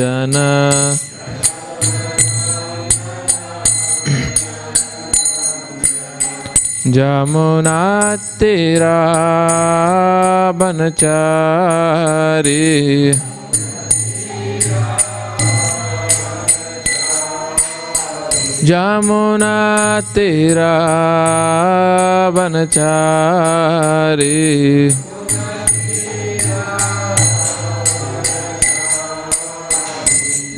जन जमुना तेरा बनचारी जमुना तेरा बनचारी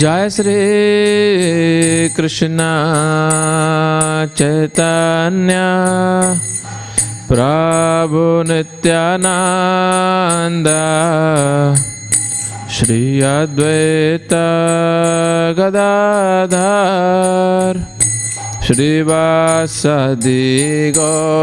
जय श्री कृष्ण चैतन्य प्रभु नित्यानन्द श्री अद्वैत गदाधर श्रीवासदि गौरभक्तवृन्द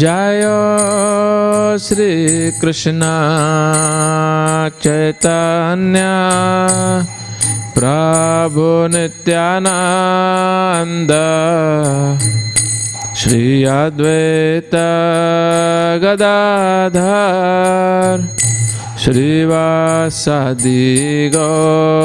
जय श्री कृष्ण चैतन्य प्रभु Nityanand Shri Advaita Gadadhar श्रीवासादि गौरभक्तवृन्द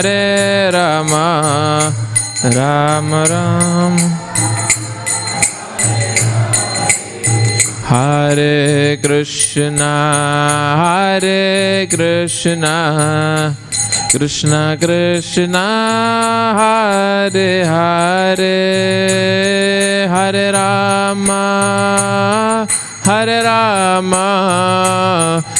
Hare Rama Ram Ram. Hare Krishna Hare Krishna Krishna Krishna Hare Hare Hare Rama Hare Rama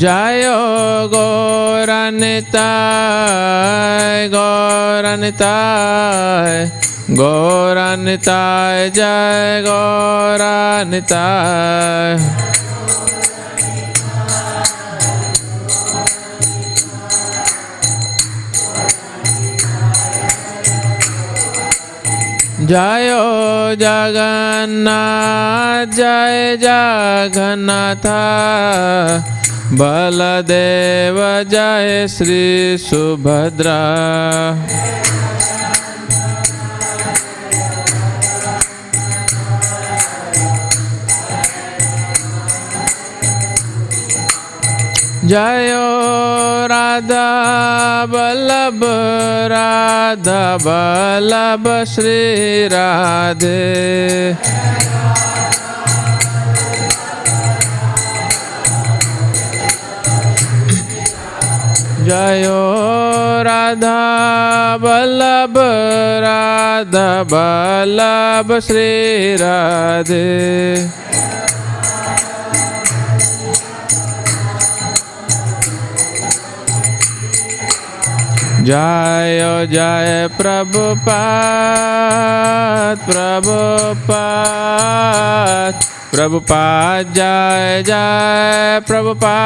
जय गौरताय गौरताय गौरताय जय गौरताय जय जगन्नाथ जय जगन्नाथ। बलदेव जय श्री सुभद्रा। जय राधा बल्लभ राधा बल्लभ श्री राधे। जयो, राधा बल्लभ राधा बल्लभ, श्री राधे। जय जय प्रभुपाद प्रभु पा जय जय प्रभु पा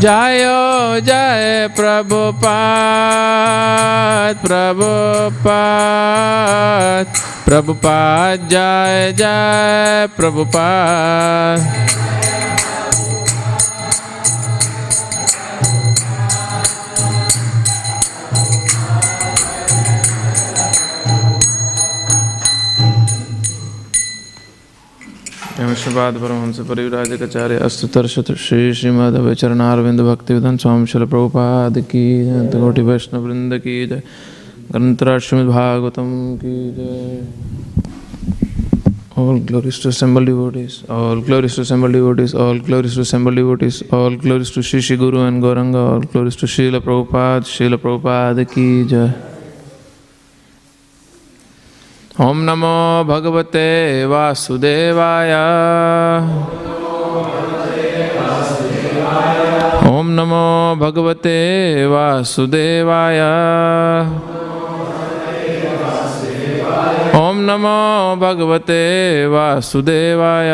जायो जय प्रभुपाद प्रभुपाद प्रभुपाद जय जय प्रभुपाद। विष्णुपाद परमहंस परिविराजकाचार्य अस्तुतर्षत श्री श्रीमद चरणारविंद भक्ति विधान स्वामी शिल प्रभुपाद की कोटि वैष्णव वृंद की जय ग्रंथराज श्रीमद भागवतम की जय All glories to assembled devotees, all glories to assembled devotees, all glories to assembled devotees, all glories to Shri Shri Guru and Gauranga, all glories to Srila Prabhupada, Srila Prabhupada ki jai. ओम नमो भगवते वासुदेवाय। ओम नमो भगवते वासुदेवाय। ओम नमो भगवते वासुदेवाय।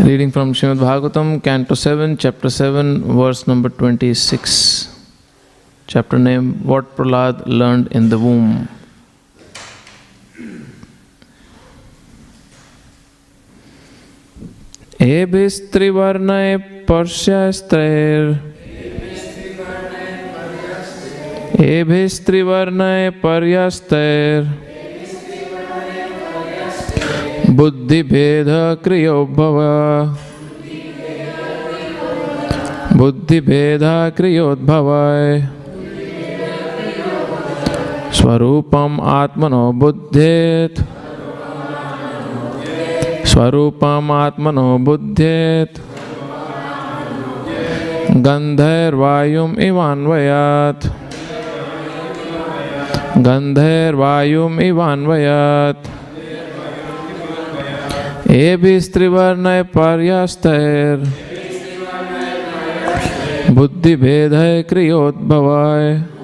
Reading from Srimad Bhagavatam canto seven chapter seven verse number twenty six Chapter name What Prahlad Learned in the Womb. एभिस्त्रिवर्णे क्रियो भव पर्यस्तैर् बुद्धिभेदक्रियोद्भव स्वरूपम आत्मनो बुद्धेत। स्वरूपम आत्मनो बुद्धेत। गन्धैर्वायुम् इवान्वयात्। गन्धैर्वायुम् इवान्वयात्। एभिस्त्रिवर्णय पर्यस्तैर्। बुद्धिभेदय क्रियोद्भवाय।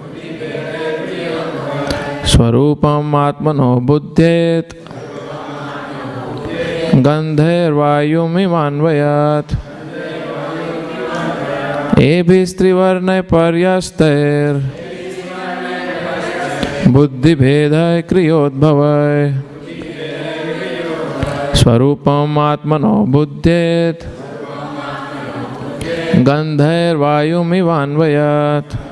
स्वरूप आत्मनो बुद्धेत्। गन्धैर्वायुमिमान्वयात् बुद्धि भेद क्रियोद्भव स्वरूप आत्मनो बुद्धेत्। गन्धैर्वायुमिवान्वयात्।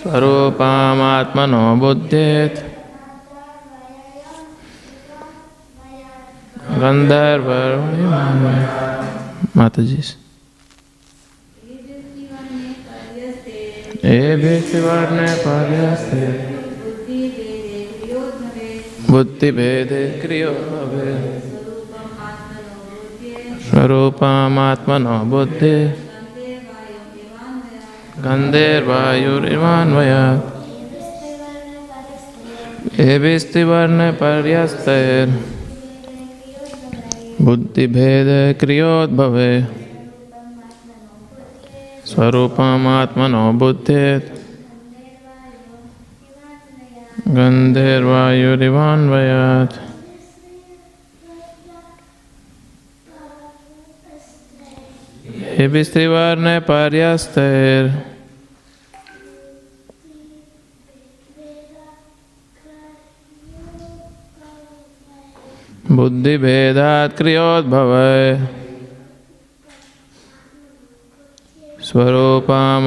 स्वरूपमात्मनो बुद्धेत्। गंधर्व माता जी ए वर्ण बुद्धिभेदे क्रियो स्वरूपमात्मनो बुद्धि। गन्धेर्वायुरिवान्वयात् क्रियोद्भव बुद्धिभेदक्रियोद्भवे। स्वरूपमात्मनो बुद्धेत्। गन्धेर्वायुरिवान्वयात् Επιστριβάρνε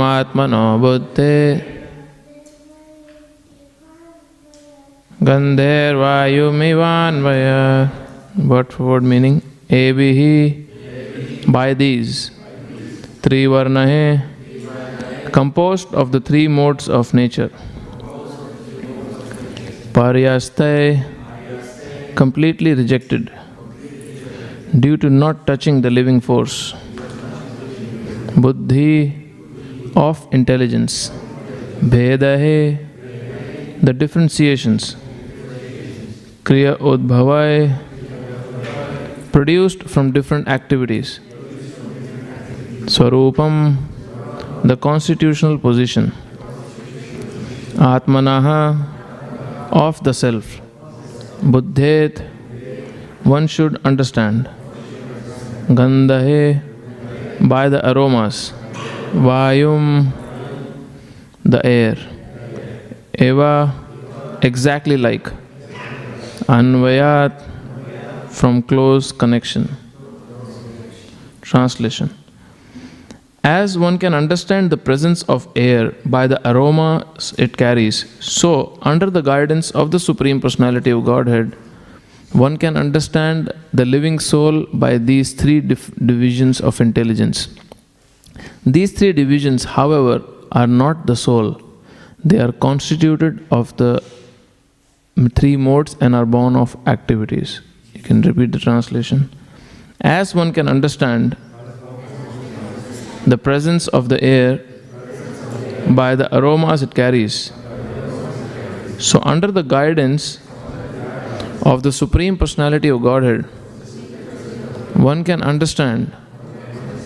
आत्मनो बुद्धि गंधेर वायु मिवान गन्धेर्वायुमिवान्वय वट वर्ड मीनिंग ए बी ही by these three varnahe composed of the three modes of nature Paryaste completely rejected due to not touching the living force buddhi of intelligence bhedahe the differentiations kriya udbhavai produced from different activities swarupam the constitutional position atmanaha of the self buddhet one should understand gandhahe by the aromas vayum the air eva exactly like anvayat from close connection. Translation As one can understand the presence of air by the aromas it carries, so, under the guidance of the Supreme Personality of Godhead, one can understand the living soul by these three divisions of intelligence. These three divisions, however, are not the soul. They are constituted of the three modes and are born of activities. You can repeat the translation. As one can understand the presence of the air by the aromas it carries, so under the guidance of the Supreme Personality of Godhead, one can understand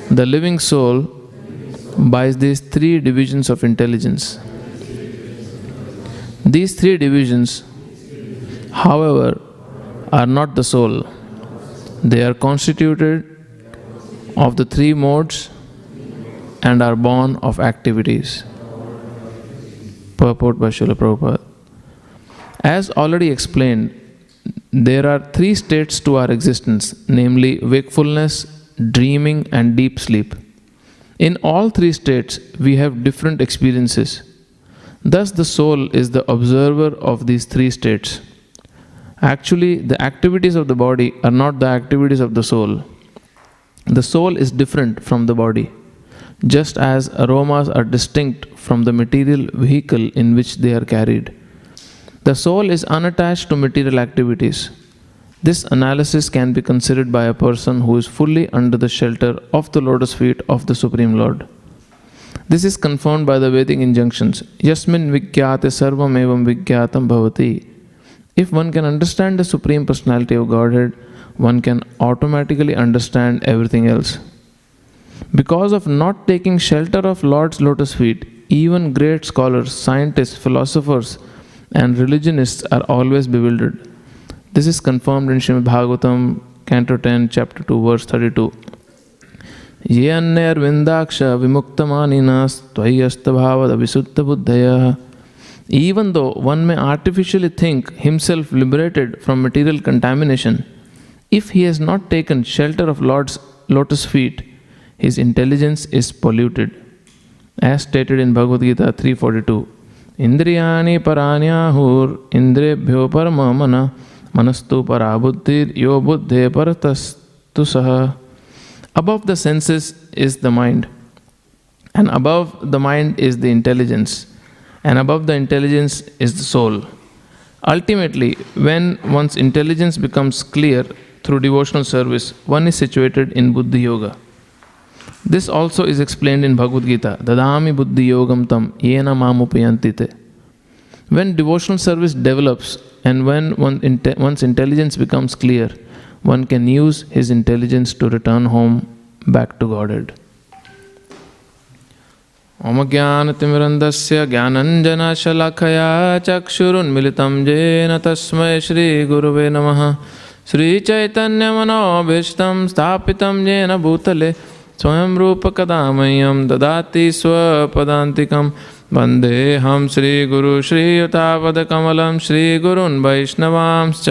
the living soul by these three divisions of intelligence. These three divisions, however, are not the soul. They are constituted of the three modes and are born of activities. Purport by Srila Prabhupada. As already explained, there are three states to our existence, namely wakefulness, dreaming, and deep sleep. In all three states, we have different experiences. Thus, the soul is the observer of these three states. Actually, the activities of the body are not the activities of the soul. The soul is different from the body, just as aromas are distinct from the material vehicle in which they are carried. The soul is unattached to material activities. This analysis can be considered by a person who is fully under the shelter of the lotus feet of the Supreme Lord. This is confirmed by the Vedic injunctions Yasmin Vikyate Sarvam Evam Vikyatam Bhavati. If one can understand the Supreme Personality of Godhead, one can automatically understand everything else. Because of not taking shelter of Lord's lotus feet, even great scholars, scientists, philosophers, and religionists are always bewildered. This is confirmed in Srimad Bhagavatam, Canto 10, Chapter 2, verse 32. ये अन्यर्विन्दाक्ष विमुक्तमानिनस्त्वय्यस्तभावदविशुद्धबुद्धयः Even though one may artificially think himself liberated from material contamination, if he has not taken shelter of Lord's lotus feet, his intelligence is polluted. As stated in Bhagavad Gita 342, Indriyani paranyahur indrebhyo paramamana manastu parabuddir yo buddhe paratastu saha. Above the senses is the mind, and above the mind is the intelligence, and above the intelligence is the soul. Ultimately, when one's intelligence becomes clear through devotional service, one is situated in Buddhi Yoga. This also is explained in Bhagavad Gita, Dadami Buddhi Yogam Tam Yena Mamupayantite. When devotional service develops and when one inte- one's intelligence becomes clear, one can use his intelligence to return home back to Godhead. ओम ज्ञानतिमिरन्दस्य ज्ञानञ्जनशलाखया चक्षुरुन्मिलितं येन तस्मै श्रीगुरुवे नमः श्रीचैतन्यमनोभीष्टं स्थापितं येन भूतले स्वयं रूपकदा मह्यं ददाति स्वपदान्तिकं वन्देऽहं श्रीगुरु श्रीयुतापदकमलं श्रीगुरून् वैष्णवांश्च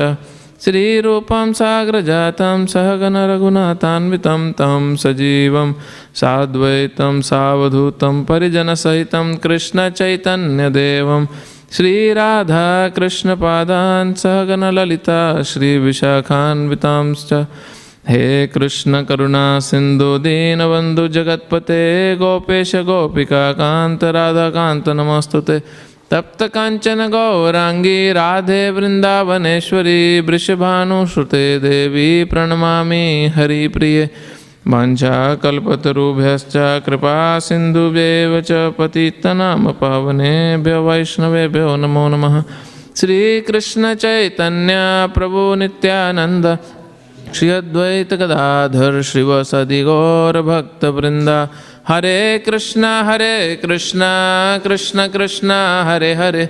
श्रीरूपं साग्रजातं सहगणरघुनाथान्वितं तं सजीवं साद्वैतं सावधूतं परिजनसहितं कृष्णचैतन्यदेवं श्रीराधाकृष्णपादान् सहगणललिता श्रीविशाखान्वितांश्च हे कृष्ण करुणा सिंधु दीन बंधु गोपेश गोपिका कांत राधा कांत नमस्तुते। तप्त कांचन गौरांगी राधे वृंदावनेश्वरी वृषभानुश्रुते देवी प्रणमा हरिप्रिय। वाछा कल्पतरुभ्यश्च कृपा सिंधुभ्येव च पतितनाम पावनेभ्यो वैष्णवेभ्यो नमो नमः। श्रीकृष्णचैतन्य प्रभु नित्यानन्द। श्री अद्वैत गदाधर हरे कृष्ण हरे कृष्ण कृष्ण कृष्ण, हरे हरे।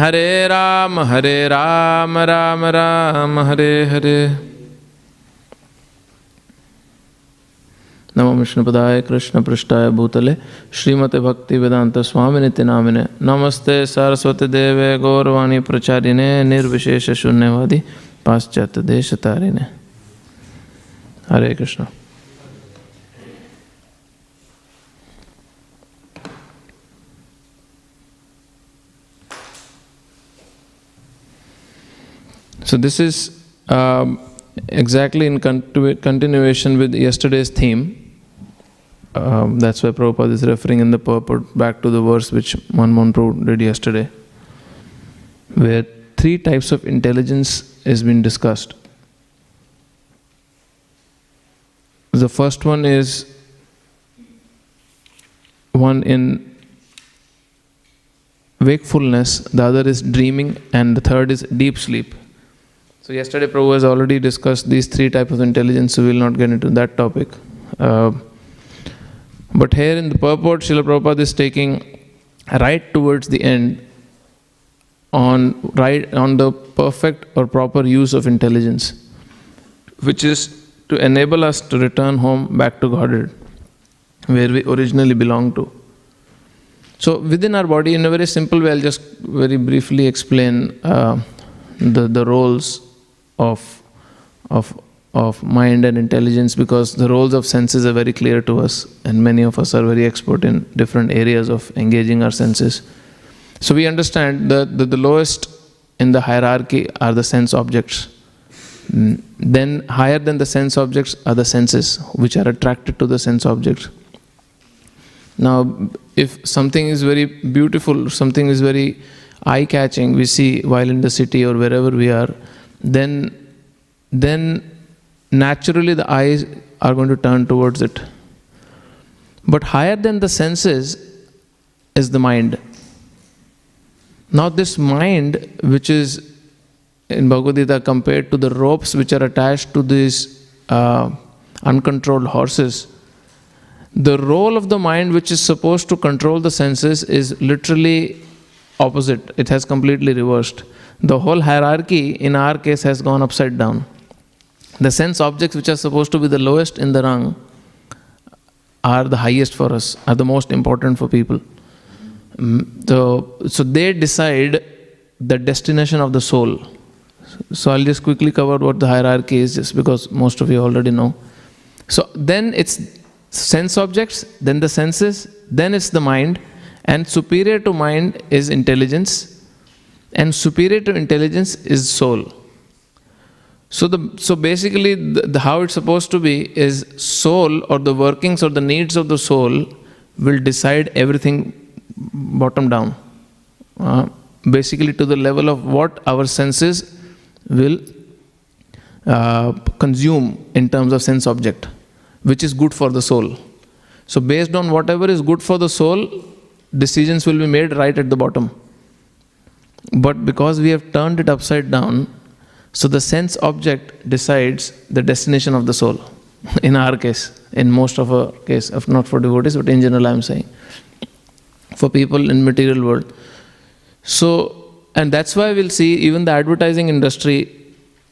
हरे राम हरे राम राम राम, हरे हरे। नमो विष्णुपदाय कृष्ण पृष्ठाय भूतले। श्रीमते भक्ति वेदांत स्वामी नित्य नामिने नमस्ते सरस्वती देवे, गौरवाणी प्रचारिणे, निर्विशेष शून्यवादी, पाश्चात्य देश तारिणे Hare Krishna. So this is um, exactly in continu- continuation with yesterday's theme. Um, that's why Prabhupada is referring in the purport back to the verse which Manmohan Prabhu did yesterday, where three types of intelligence is being discussed. The first one is one in wakefulness, the other is dreaming, and the third is deep sleep. So yesterday Prabhu has already discussed these three types of intelligence, so we will not get into that topic. Uh, but here in the purport, Srila Prabhupada is taking right towards the end on right on the perfect or proper use of intelligence, which is to enable us to return home back to Godhead, where we originally belong to. So within our body, in a very simple way, I'll just very briefly explain uh, the the roles of of of mind and intelligence because the roles of senses are very clear to us, and many of us are very expert in different areas of engaging our senses. So we understand that the, the lowest in the hierarchy are the sense objects. Mm, Then higher than the sense objects are the senses, which are attracted to the sense objects. Now, if something is very beautiful, something is very eye catching, we see while in the city or wherever we are, then, then naturally the eyes are going to turn towards it. But higher than the senses is the mind. Now, this mind, which is in Bhagavad Gita compared to the ropes which are attached to these uh, uncontrolled horses, the role of the mind, which is supposed to control the senses, is literally opposite. It has completely reversed. The whole hierarchy, in our case, has gone upside down. The sense objects, which are supposed to be the lowest in the rung, are the highest for us, are the most important for people. Mm, So, so they decide the destination of the soul. So I'll just quickly cover what the hierarchy is, just because most of you already know. So then it's sense objects, then the senses, then it's the mind, and superior to mind is intelligence, and superior to intelligence is soul. So the so basically the, the how it's supposed to be is soul or the workings or the needs of the soul will decide everything bottom down. Uh, basically to the level of what our senses will uh, consume in terms of sense object, which is good for the soul. So based on whatever is good for the soul, decisions will be made right at the bottom. But because we have turned it upside down, so the sense object decides the destination of the soul. In our case, in most of our case, if not for devotees, but in general, I am saying for people in material world. So, and that's why we'll see even the advertising industry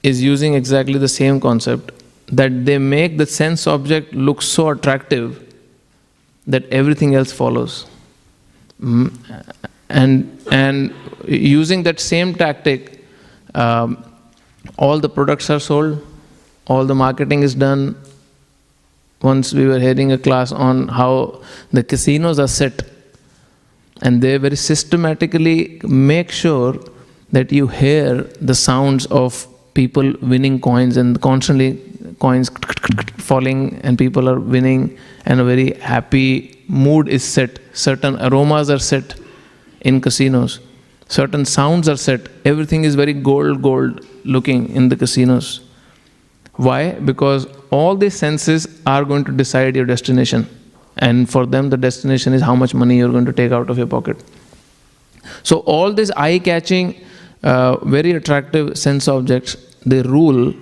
is using exactly the same concept that they make the sense object look so attractive that everything else follows. Mm, And and using that same tactic, um, all the products are sold, all the marketing is done. Once we were hearing a class on how the casinos are set, and they very systematically make sure that you hear the sounds of people winning coins and constantly coins falling and people are winning and a very happy mood is set. Certain aromas are set in casinos. Certain sounds are set. Everything is very gold gold looking in the casinos. Why? Because all these senses are going to decide your destination and for them the destination is how much money you're going to take out of your pocket. So all these eye catching uh, very attractive sense objects they rule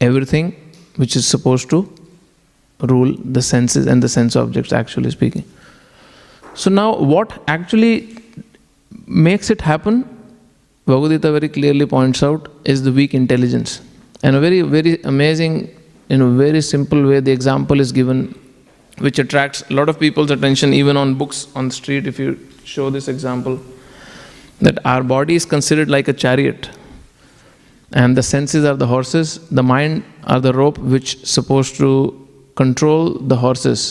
everything which is supposed to rule the senses and the sense objects actually speaking. So now what actually makes it happen Bhagavad Gita very clearly points out is the weak intelligence. And a very very amazing in a very simple way the example is given which attracts a lot of people's attention even on books on the street if you show this example that our body is considered like a chariot and the senses are the horses the mind are the rope which supposed to control the horses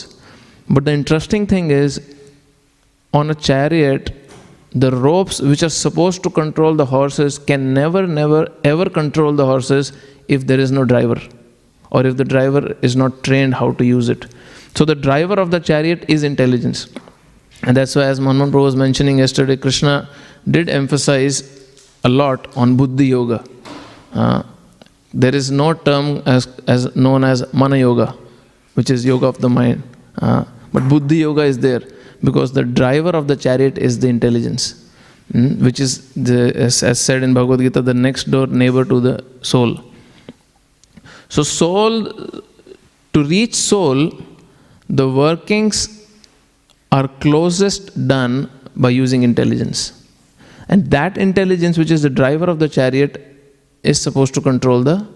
but the interesting thing is on a chariot the ropes which are supposed to control the horses can never, never, ever control the horses if there is no driver or if the driver is not trained how to use it. So the driver of the chariot is intelligence. And that's why, as Manman Prabhu was mentioning yesterday, Krishna did emphasize a lot on Buddhi Yoga. Uh, there is no term as, as known as Mana Yoga, which is yoga of the mind. Uh, but Buddhi Yoga is there because the driver of the chariot is the intelligence, mm, which is, the, as, as said in Bhagavad Gita, the next door neighbor to the soul. So, soul, to reach soul, the workings are closest done by using intelligence. And that intelligence, which is the driver of the chariot, is supposed to control the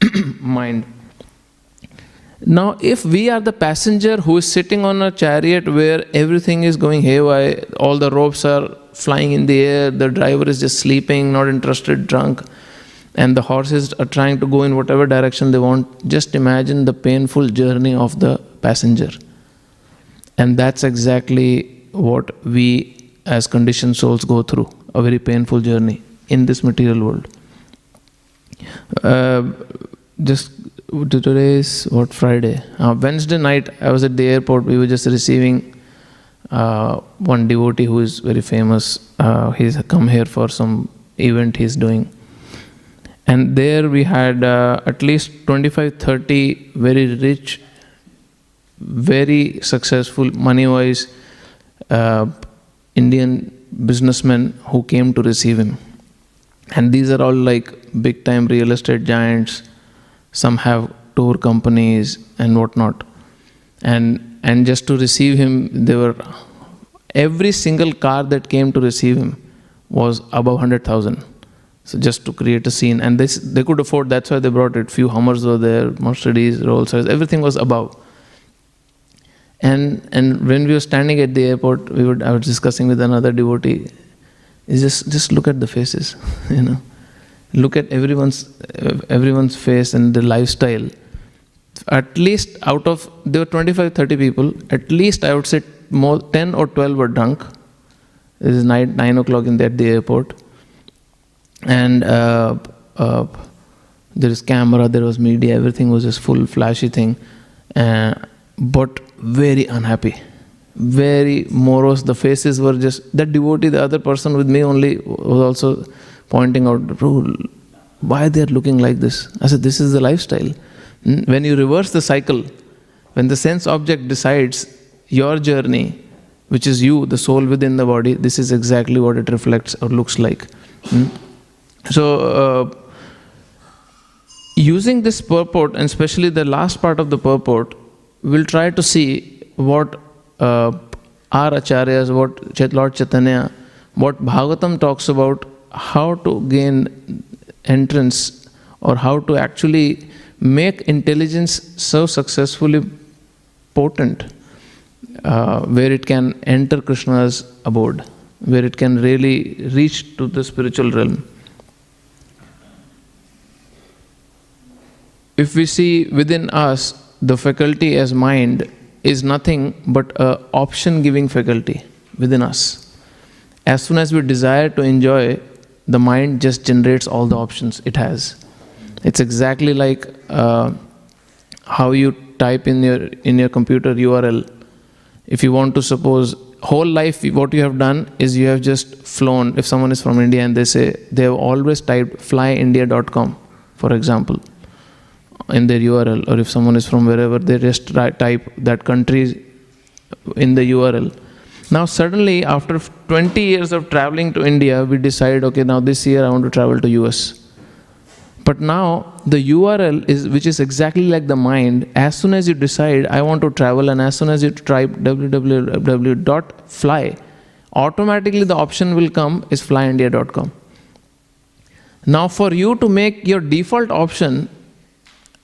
mind. Now, if we are the passenger who is sitting on a chariot where everything is going haywire, all the ropes are flying in the air, the driver is just sleeping, not interested, drunk, and the horses are trying to go in whatever direction they want, just imagine the painful journey of the passenger. And that's exactly what we as conditioned souls go through a very painful journey in this material world. Uh, just today is what Friday? Uh, Wednesday night, I was at the airport. We were just receiving uh, one devotee who is very famous. Uh, he's come here for some event he's doing. And there we had uh, at least 25 30 very rich, very successful, money wise uh, Indian businessmen who came to receive him. And these are all like big time real estate giants. Some have tour companies and whatnot. And and just to receive him they were every single car that came to receive him was above 100000 so just to create a scene. And this they could afford that's why they brought it. Few hummers were there mercedes rolls royce everything was above. And and when we were standing at the airport we would i was discussing with another devotee is just just look at the faces you know. Look at everyone's everyone's face and the lifestyle. At least out of there were 25 30 people at least i would say more 10 or 12 were drunk. This is night 9 o'clock in the, at the airport and uh, uh, there is camera there was media everything was just full flashy thing uh, but very unhappy very morose the faces were just that devotee the other person with me only was also pointing out, rule why they are looking like this? I said, this is the lifestyle. Hmm? When you reverse the cycle, when the sense object decides your journey, which is you, the soul within the body, this is exactly what it reflects or looks like. So, uh, using this purport, and especially the last part of the purport, we'll try to see what uh, our acharyas, what Lord Chaitanya, what Bhagavatam talks about how to gain entrance or how to actually make intelligence so successfully potent uh, where it can enter Krishna's abode, where it can really reach to the spiritual realm. If we see within us the faculty as mind is nothing but a option giving faculty within us. As soon as we desire to enjoy the mind just generates all the options it has. It's exactly like uh, how you type in your in your computer URL. If you want to suppose whole life what you have done is you have just flown. If someone is from India and they say they have always typed flyindia.com, for example, in their URL, or if someone is from wherever they just type that country in the URL now, suddenly, after 20 years of traveling to India, we decide, okay, now this year I want to travel to US. But now the URL is which is exactly like the mind. As soon as you decide I want to travel, and as soon as you type www.fly, automatically the option will come is flyindia.com. Now, for you to make your default option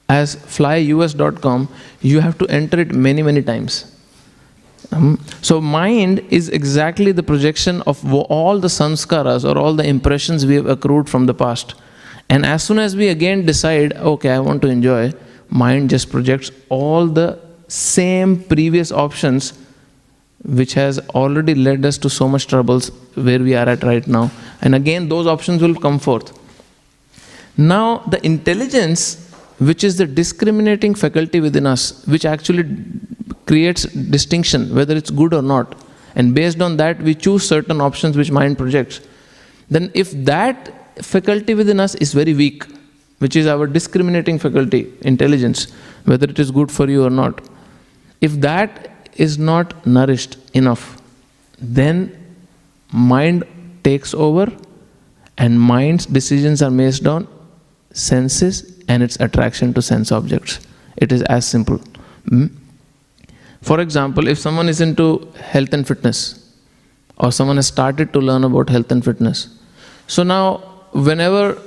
as flyus.com, you have to enter it many many times. Um, so, mind is exactly the projection of all the samskaras or all the impressions we have accrued from the past. And as soon as we again decide, okay, I want to enjoy, mind just projects all the same previous options which has already led us to so much troubles where we are at right now. And again, those options will come forth. Now, the intelligence, which is the discriminating faculty within us, which actually creates distinction, whether it's good or not, and based on that, we choose certain options which mind projects. Then, if that faculty within us is very weak, which is our discriminating faculty, intelligence, whether it is good for you or not, if that is not nourished enough, then mind takes over and mind's decisions are based on senses and its attraction to sense objects. It is as simple. Mm? For example, if someone is into health and fitness, or someone has started to learn about health and fitness, so now whenever,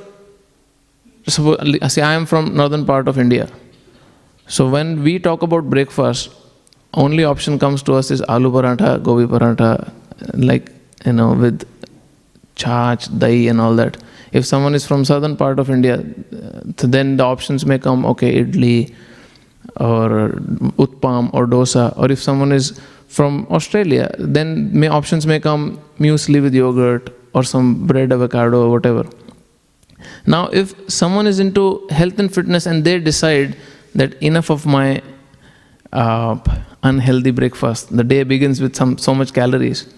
say I am from northern part of India, so when we talk about breakfast, only option comes to us is aloo paratha, gobi paratha, like you know with chaach, dahi, and all that. If someone is from southern part of India, then the options may come okay idli or utpam or dosa. Or if someone is from Australia, then may options may come muesli with yogurt or some bread avocado or whatever. Now, if someone is into health and fitness and they decide that enough of my uh, unhealthy breakfast, the day begins with some so much calories.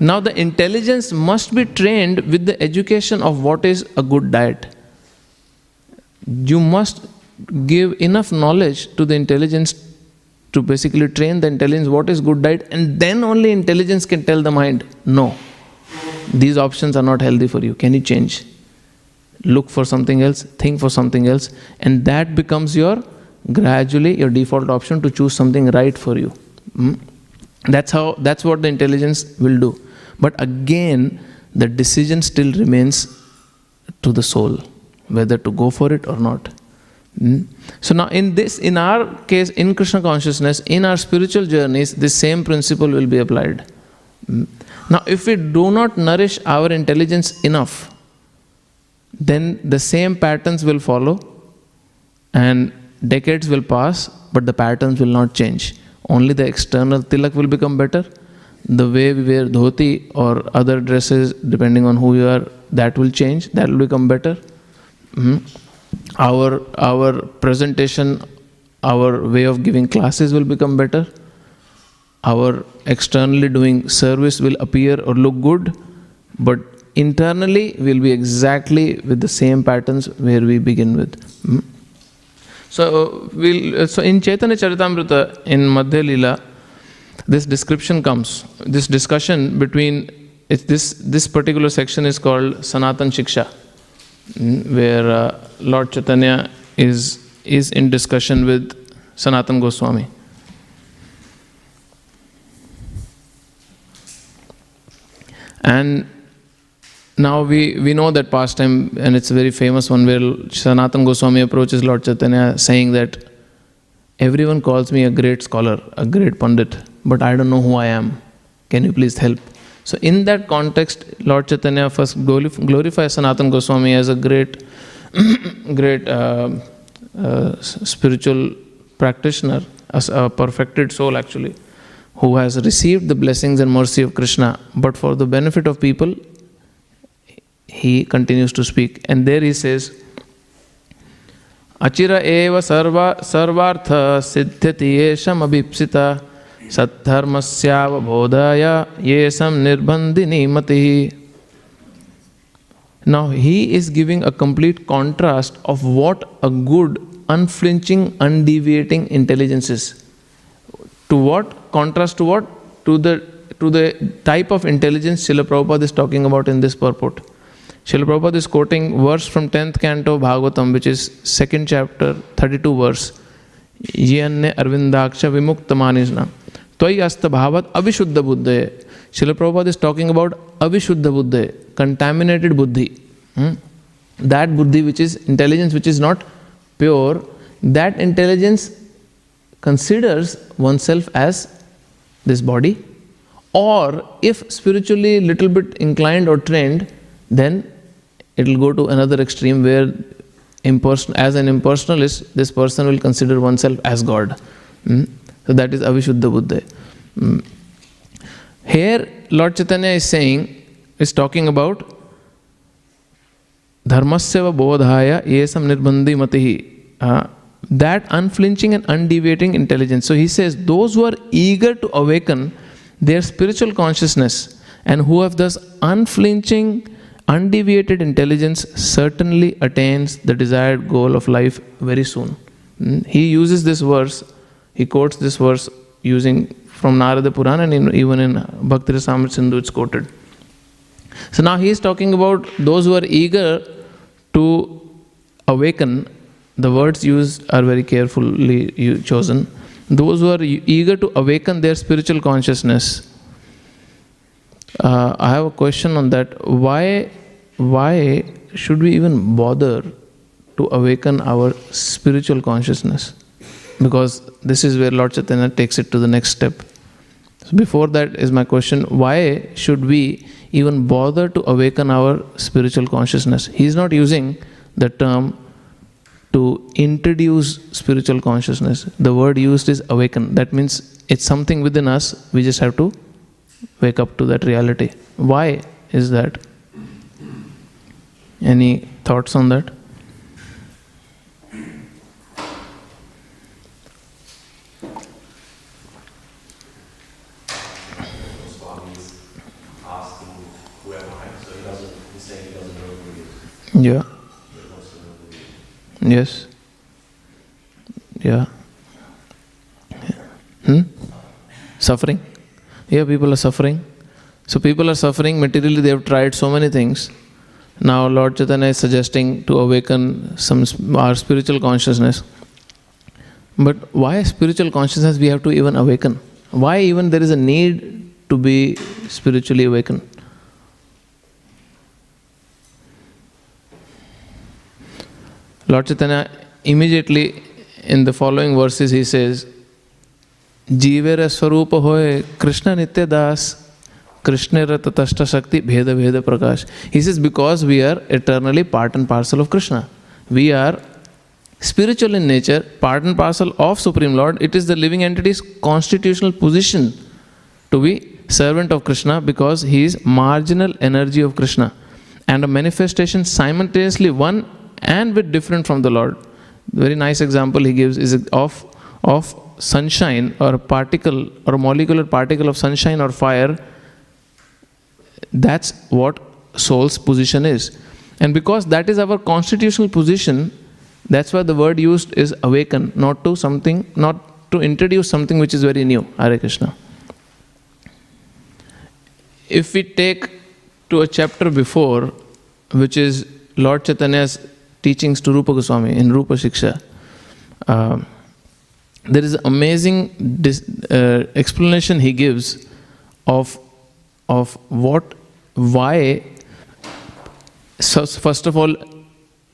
Now, the intelligence must be trained with the education of what is a good diet. You must give enough knowledge to the intelligence to basically train the intelligence what is good diet, and then only intelligence can tell the mind, no, these options are not healthy for you. Can you change? Look for something else, think for something else, and that becomes your gradually your default option to choose something right for you. Mm? That's how that's what the intelligence will do. But again, the decision still remains to the soul, whether to go for it or not. Mm? So now in this, in our case, in Krishna consciousness, in our spiritual journeys, this same principle will be applied. Mm? Now, if we do not nourish our intelligence enough, then the same patterns will follow and decades will pass, but the patterns will not change. Only the external tilak will become better. The way we wear dhoti or other dresses, depending on who you are, that will change. That will become better. Mhm. Our our presentation, our way of giving classes will become better. Our externally doing service will appear or look good, but internally we'll be exactly with the same patterns where we begin with. Mhm. So, we'll, so in Chaitanya Charitamrita, in Madhya Lila, this description comes, this discussion between, it's this, this particular section is called Sanatan Shiksha, mm, where uh, Lord Chaitanya is, is in discussion with Sanatan Goswami. And now we, we know that pastime, and it's a very famous one where Sanatan Goswami approaches Lord Chaitanya saying that everyone calls me a great scholar, a great pandit, but I don't know who I am. Can you please help? So, in that context, Lord Chaitanya first glorif- glorifies Sanatan Goswami as a great, great uh, uh, spiritual practitioner, as a perfected soul actually, who has received the blessings and mercy of Krishna, but for the benefit of people, he continues to speak. And there he says, Achira eva sarva sarvartha siddhyati yesham abhipsita yesam nirbandhini mati. Now he is giving a complete contrast of what a good, unflinching, undeviating intelligence is. To what? Contrast to what? To the to the type of intelligence Srila Prabhupada is talking about in this purport. Srila Prabhupada is quoting verse from 10th canto Bhagavatam, which is second chapter, 32 verse. Yenne arvindaksha vimukta manisna. Tvai asta bhavat avishuddha buddhe. Srila Prabhupada is talking about avishuddha buddhe, contaminated buddhi. Hmm? That buddhi which is intelligence which is not pure, that intelligence considers oneself as this body, or if spiritually little bit inclined or trained, then it will go to another extreme where imperson- as an impersonalist, this person will consider oneself as God. Mm? So that is Avishuddha Buddha. Mm. Here, Lord Chaitanya is saying, is talking about dharmasyava bodhaya yesam nirbandhi matihi. Uh, that unflinching and undeviating intelligence. So he says, those who are eager to awaken their spiritual consciousness and who have thus unflinching, undeviated intelligence certainly attains the desired goal of life very soon. Mm, He uses this verse, he quotes this verse using from Narada Purana and in, even in Bhakti Rasamrita Sindhu it's quoted. So now he is talking about those who are eager to awaken. The words used are very carefully chosen. Those who are eager to awaken their spiritual consciousness. Uh, I have a question on that. Why, why should we even bother to awaken our spiritual consciousness? Because this is where Lord Chaitanya takes it to the next step. So before that is my question why should we even bother to awaken our spiritual consciousness? He is not using the term to introduce spiritual consciousness. The word used is awaken. That means it's something within us, we just have to wake up to that reality. Why is that? Any thoughts on that? Yeah. Yes. Yeah. Hmm? Suffering. Yeah, people are suffering. So people are suffering materially, they have tried so many things. Now Lord Chaitanya is suggesting to awaken some our spiritual consciousness. But why spiritual consciousness we have to even awaken? Why even there is a need to be spiritually awakened? Lord Chaitanya immediately in the following verses he says, Jivera Swarupa hoye Krishna Nitya Das Krishna Rata Tashta Shakti Bheda Bheda Prakash. He says, because we are eternally part and parcel of Krishna. We are spiritual in nature, part and parcel of Supreme Lord. It is the living entity's constitutional position to be servant of Krishna because he is marginal energy of Krishna and a manifestation simultaneously one and bit different from the Lord. Very nice example he gives is of of sunshine or particle or molecular particle of sunshine or fire. That's what soul's position is. And because that is our constitutional position, that's why the word used is awaken, not to something, not to introduce something which is very new. Hare Krishna. If we take to a chapter before, which is Lord Chaitanya's teachings to Rupa Goswami in Rupa Shiksha, uh, there is amazing uh, explanation he gives of of what why so first of all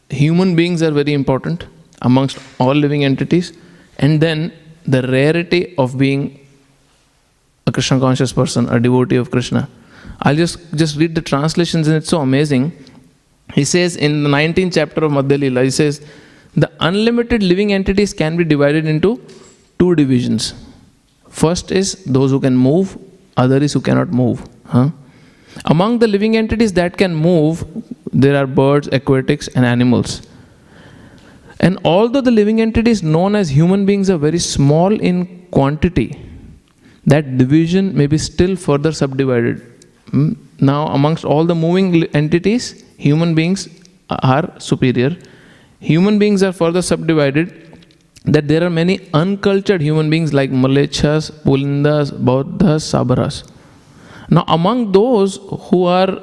human beings are very important amongst all living entities and then the rarity of being a krishna conscious person a devotee of krishna. I'll just just read the translations and it's so amazing. He says in the 19th chapter of madhya Lila, he says the unlimited living entities can be divided into two divisions. First is those who can move other is who cannot move huh? among the living entities that can move there are birds aquatics and animals. And although the living entities known as human beings are very small in quantity that division may be still further subdivided. Hmm? now amongst all the moving entities human beings are superior. Human beings are further subdivided that there are many uncultured human beings like Malechas, Pulindas, Bauddhas, Sabaras. Now, among those who are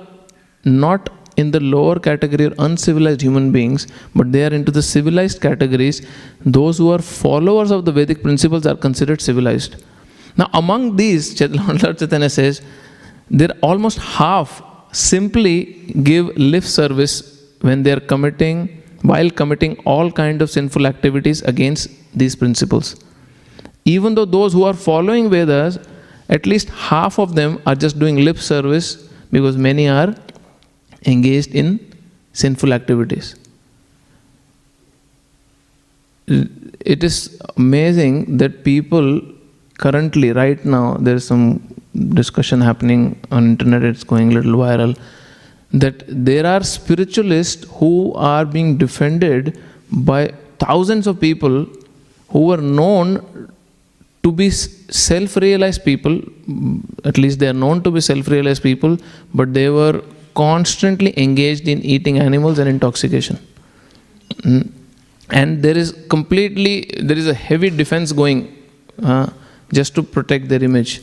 not in the lower category or uncivilized human beings, but they are into the civilized categories, those who are followers of the Vedic principles are considered civilized. Now, among these, Lord Chaitanya says, there almost half simply give lip service when they are committing while committing all kind of sinful activities against these principles. Even though those who are following vedas at least half of them are just doing lip service because many are engaged in sinful activities. It is amazing that people currently right now there's some discussion happening on internet, it's going a little viral, that there are spiritualists who are being defended by thousands of people who were known to be self realized people, at least they are known to be self realized people, but they were constantly engaged in eating animals and intoxication. Mm. And there is completely, there is a heavy defense going uh, just to protect their image.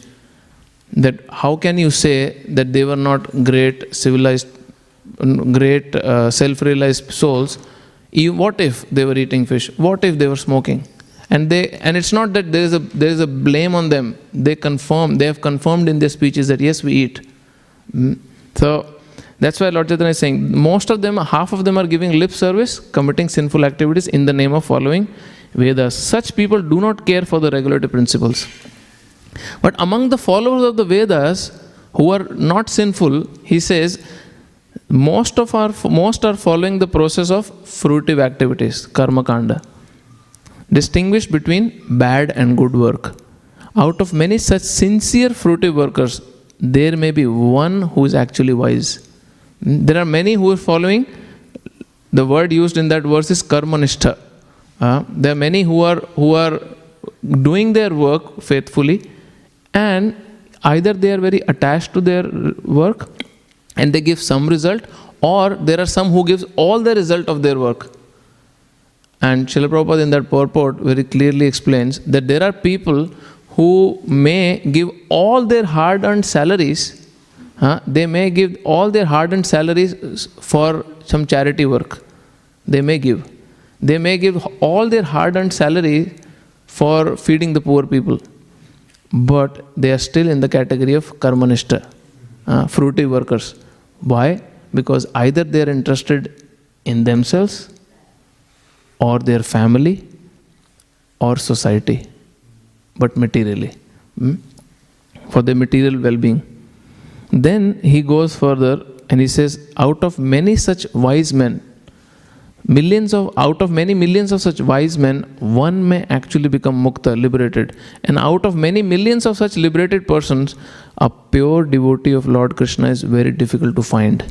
That how can you say that they were not great civilized, great uh, self realized souls? What if they were eating fish? What if they were smoking? and they and it's not that there is a there is a blame on them they confirm they have confirmed in their speeches that yes we eat Mm. so that's why lord chaitanya is saying most of them half of them are giving lip service committing sinful activities in the name of following vedas such people do not care for the regulative principles but among the followers of the vedas who are not sinful he says most of our most are following the process of fruitive activities karma kanda distinguish between bad and good work. Out of many such sincere fruitive workers, there may be one who is actually wise. There are many who are following. The word used in that verse is karmanistha. Uh, there are many who are who are doing their work faithfully, and either they are very attached to their work and they give some result, or there are some who gives all the result of their work. And Srila Prabhupada in that purport very clearly explains that there are people who may give all their hard earned salaries, huh, they may give all their hard earned salaries for some charity work. They may give. They may give all their hard earned salary for feeding the poor people. But they are still in the category of karmanishta, uh, fruity workers. Why? Because either they are interested in themselves or their family or society, but materially, mm, for their material well being. Then he goes further and he says, out of many such wise men, millions of out of many millions of such wise men one may actually become mukta liberated. And out of many millions of such liberated persons a pure devotee of lord krishna is very difficult to find.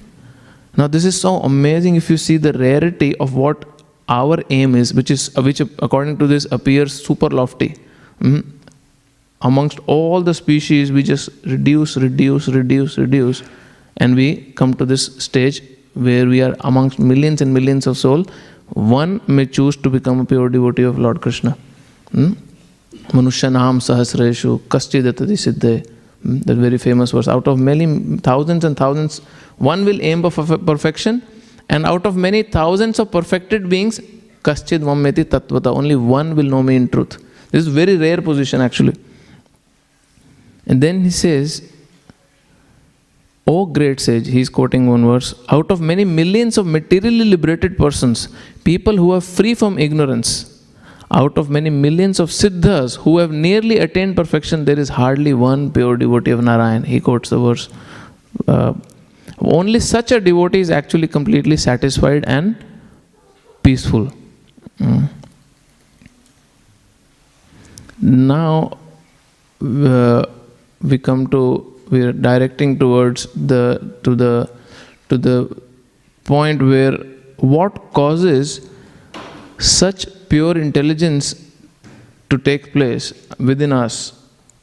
Now this is so amazing if you see the rarity of what our aim is which is which according to this appears super lofty. Mm. amongst all the species we just reduce reduce reduce reduce and we come to this stage where we are amongst millions and millions of souls, one may choose to become a pure devotee of lord krishna Mm. Manushanam sahasreshu kaschidetati siddhe. Hmm, That very famous verse. Out of many thousands and thousands, one will aim for perfection, and out of many thousands of perfected beings, kaschid mameti tatvata. Only one will know me in truth. This is very rare position actually. And then he says, O great sage, he is quoting one verse, out of many millions of materially liberated persons, people who are free from ignorance, out of many millions of siddhas who have nearly attained perfection, there is hardly one pure devotee of Narayan. He quotes the verse. Uh, only such a devotee is actually completely satisfied and peaceful. Mm. Now uh, we come to we are directing towards the to the to the point where what causes such pure intelligence to take place within us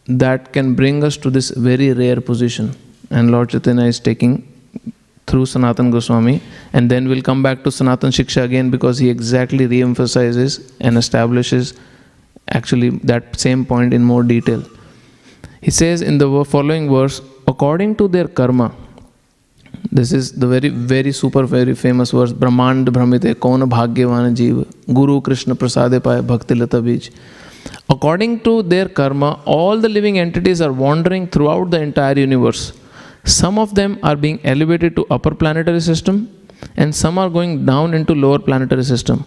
that can bring us to this very rare position. And lord chaitanya is taking through sanatan goswami and then we'll come back to sanatan shiksha again because he exactly re-emphasizes and establishes actually that same point in more detail he says in the following verse according to their karma this is the very very super very famous verse brahmand brahmite kaun bhagyavan jeev guru krishna prasade paye bhakti lata beej according to their karma all the living entities are wandering throughout the entire universe. Some of them are being elevated to upper planetary system and some are going down into lower planetary system.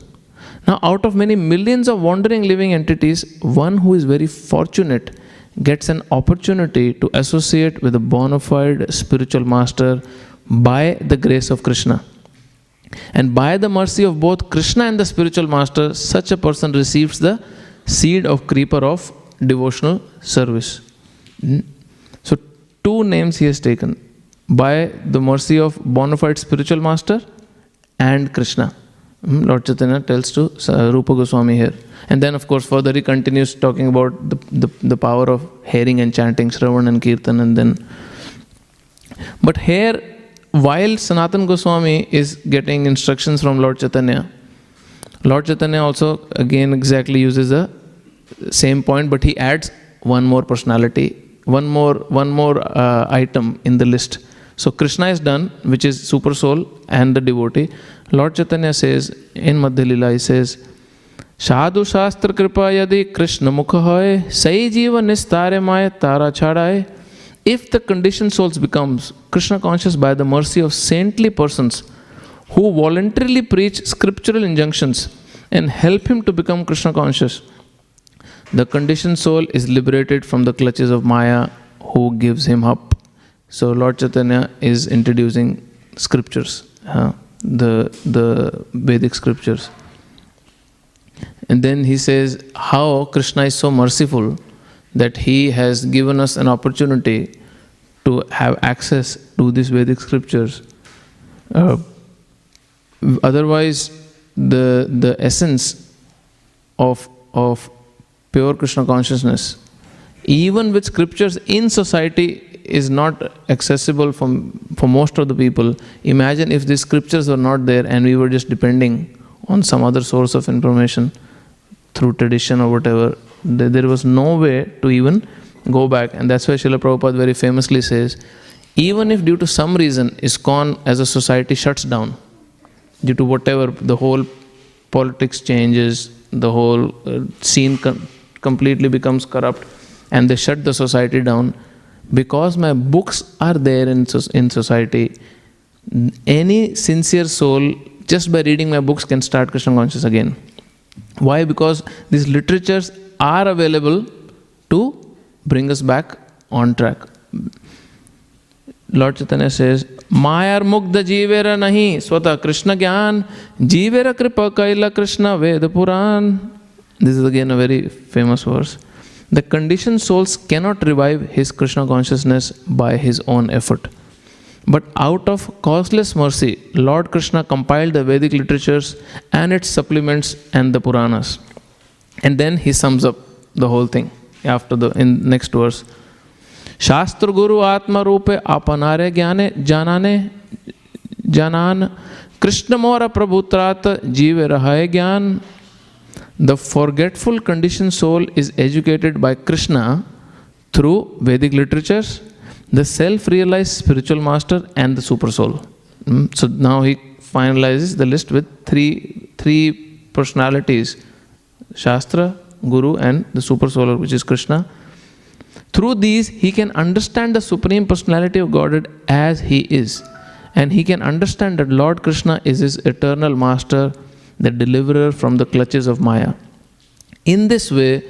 Now out of many millions of wandering living entities one who is very fortunate gets an opportunity to associate with a bona fide spiritual master by the grace of Krishna. And by the mercy of both Krishna and the spiritual master, such a person receives the seed of creeper of devotional service. Mm. So, two names he has taken by the mercy of bona fide spiritual master and Krishna. Hmm, Lord Chaitanya tells to Rupa Goswami here. And then, of course, further he continues talking about the, the, the power of hearing and chanting, Shravan and Kirtan, and then. But here, while Sanatan Goswami is getting instructions from Lord Chaitanya, Lord Chaitanya also again exactly uses the same point, but he adds one more personality, one more one more uh, item in the list. So Krishna is done, which is super soul and the devotee. Lord Chaitanya says in Madhya Lila says साधु शास्त्र कृपा यदि कृष्ण मुख होए सही जीव निस्तारे माए तारा छाड़ाए if the condition souls becomes Krishna conscious by the mercy of saintly persons who voluntarily preach scriptural injunctions and help him to become Krishna conscious the condition soul is liberated from the clutches of Maya who gives him up so lord Chaitanya is introducing scriptures हाँ the the vedic scriptures and then he says how Krishna is so merciful that he has given us an opportunity to have access to these Vedic scriptures. Uh, otherwise, the, the essence of, of pure Krishna consciousness, even with scriptures in society, is not accessible from, for most of the people. Imagine if these scriptures were not there and we were just depending on some other source of information through tradition or whatever. There was no way to even go back. And that's why Srila Prabhupada very famously says even if due to some reason ISKCON as a society shuts down, due to whatever, the whole politics changes, the whole uh, scene com- completely becomes corrupt, and they shut the society down, because my books are there in, in society, any sincere soul, just by reading my books, can start Krishna consciousness again. Why? Because these literatures are available to bring us back on track. Lord Chaitanya says, mugdha jivera nahi swata Krishna gyan jivera kripa kaila Krishna Veda Puran. This is again a very famous verse. The condition souls cannot revive his Krishna consciousness by his own effort but out of costless mercy lord Krishna compiled the Vedic literatures and its supplements and the Puranas and then he sums up the whole thing after the in next verse शास्त्र गुरु आत्मा रूप अपनारे ज्ञाने जानाने जानान कृष्ण मोर प्रभुत्रात जीव रहाय ज्ञान the forgetful conditioned soul is educated by Krishna through Vedic literatures, the self realized spiritual master, and the super soul. Mm, So now he finalizes the list with three, three personalities Shastra, Guru, and the super soul, which is Krishna. Through these, he can understand the Supreme Personality of Godhead as he is. And he can understand that Lord Krishna is his eternal master, the deliverer from the clutches of Maya. In this way,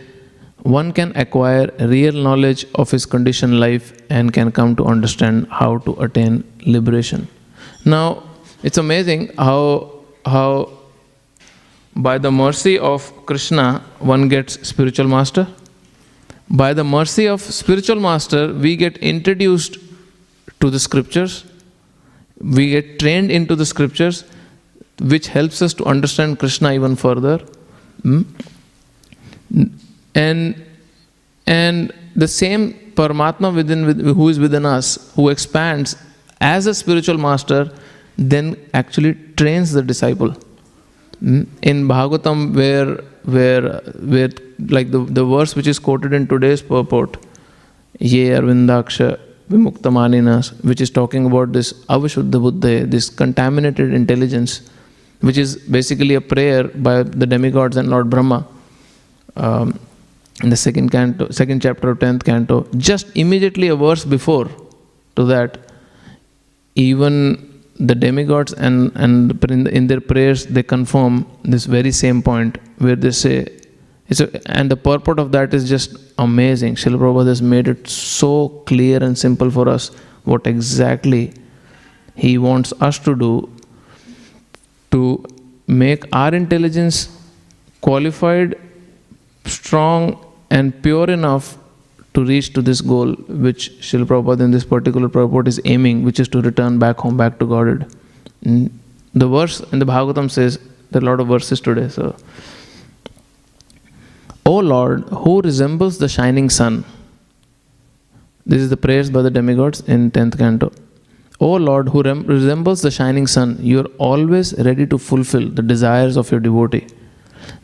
one can acquire real knowledge of his conditioned life and can come to understand how to attain liberation. Now, it's amazing how, how by the mercy of Krishna, one gets spiritual master. By the mercy of spiritual master, we get introduced to the scriptures. We get trained into the scriptures, which helps us to understand Krishna even further. Hmm? And and the same Paramatma within who is within us, who expands as a spiritual master, then actually trains the disciple. Mm. In Bhagavatam, where where where like the, the verse which is quoted in today's purport, Ye Arvindaksha Vimuktamaninas, which is talking about this Avashuddha Buddha, this contaminated intelligence, which is basically a prayer by the demigods and Lord Brahma. Um, in the second canto, second chapter of tenth canto, just immediately a verse before to that, even the demigods and and in, their prayers they confirm this very same point where they say, a, and the purport of that is just amazing. Srila Prabhupada has made it so clear and simple for us what exactly he wants us to do to make our intelligence qualified, strong, and pure enough to reach to this goal, which Srila Prabhupada in this particular purport is aiming, which is to return back home, back to Godhead. The verse in the Bhagavatam says, there are a lot of verses today, so. O Lord, who resembles the shining sun. This is the prayers by the demigods in 10th canto. O Lord, who rem- resembles the shining sun, you are always ready to fulfill the desires of your devotee.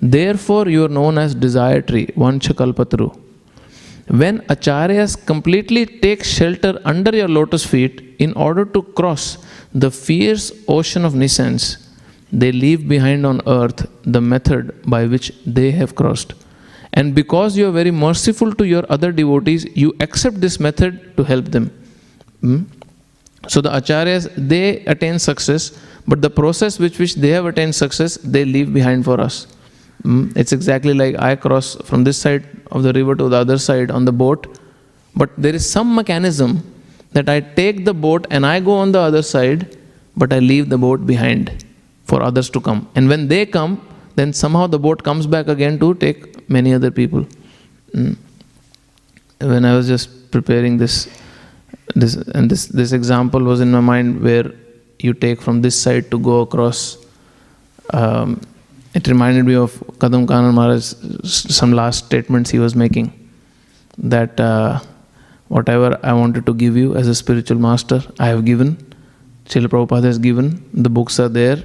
Therefore, you are known as desire tree, Vancha Kalpataru. When acharyas completely take shelter under your lotus feet in order to cross the fierce ocean of nescience, they leave behind on earth the method by which they have crossed. And because you are very merciful to your other devotees, you accept this method to help them. Hmm? So the acharyas they attain success, but the process with which they have attained success, they leave behind for us. Hmm? It's exactly like I cross from this side of the river to the other side on the boat, but there is some mechanism that I take the boat and I go on the other side, but I leave the boat behind for others to come. And when they come, then somehow the boat comes back again to take many other people. Mm. When I was just preparing this, this and this this example was in my mind where you take from this side to go across. Um, it reminded me of Kadamba Kanana Maharaj, some last statements he was making. That uh, whatever I wanted to give you as a spiritual master, I have given. Srila Prabhupada has given. The books are there.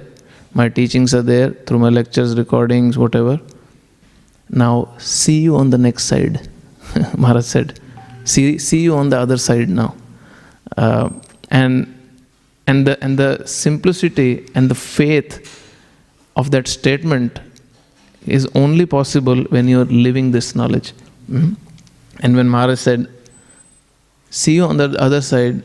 My teachings are there through my lectures, recordings, whatever. Now, see you on the next side, Maharaj said. See, see you on the other side now. Uh, and, and, the, and the simplicity and the faith of that statement is only possible when you're living this knowledge. Mhm. And when Maharaj said, See you on the other side,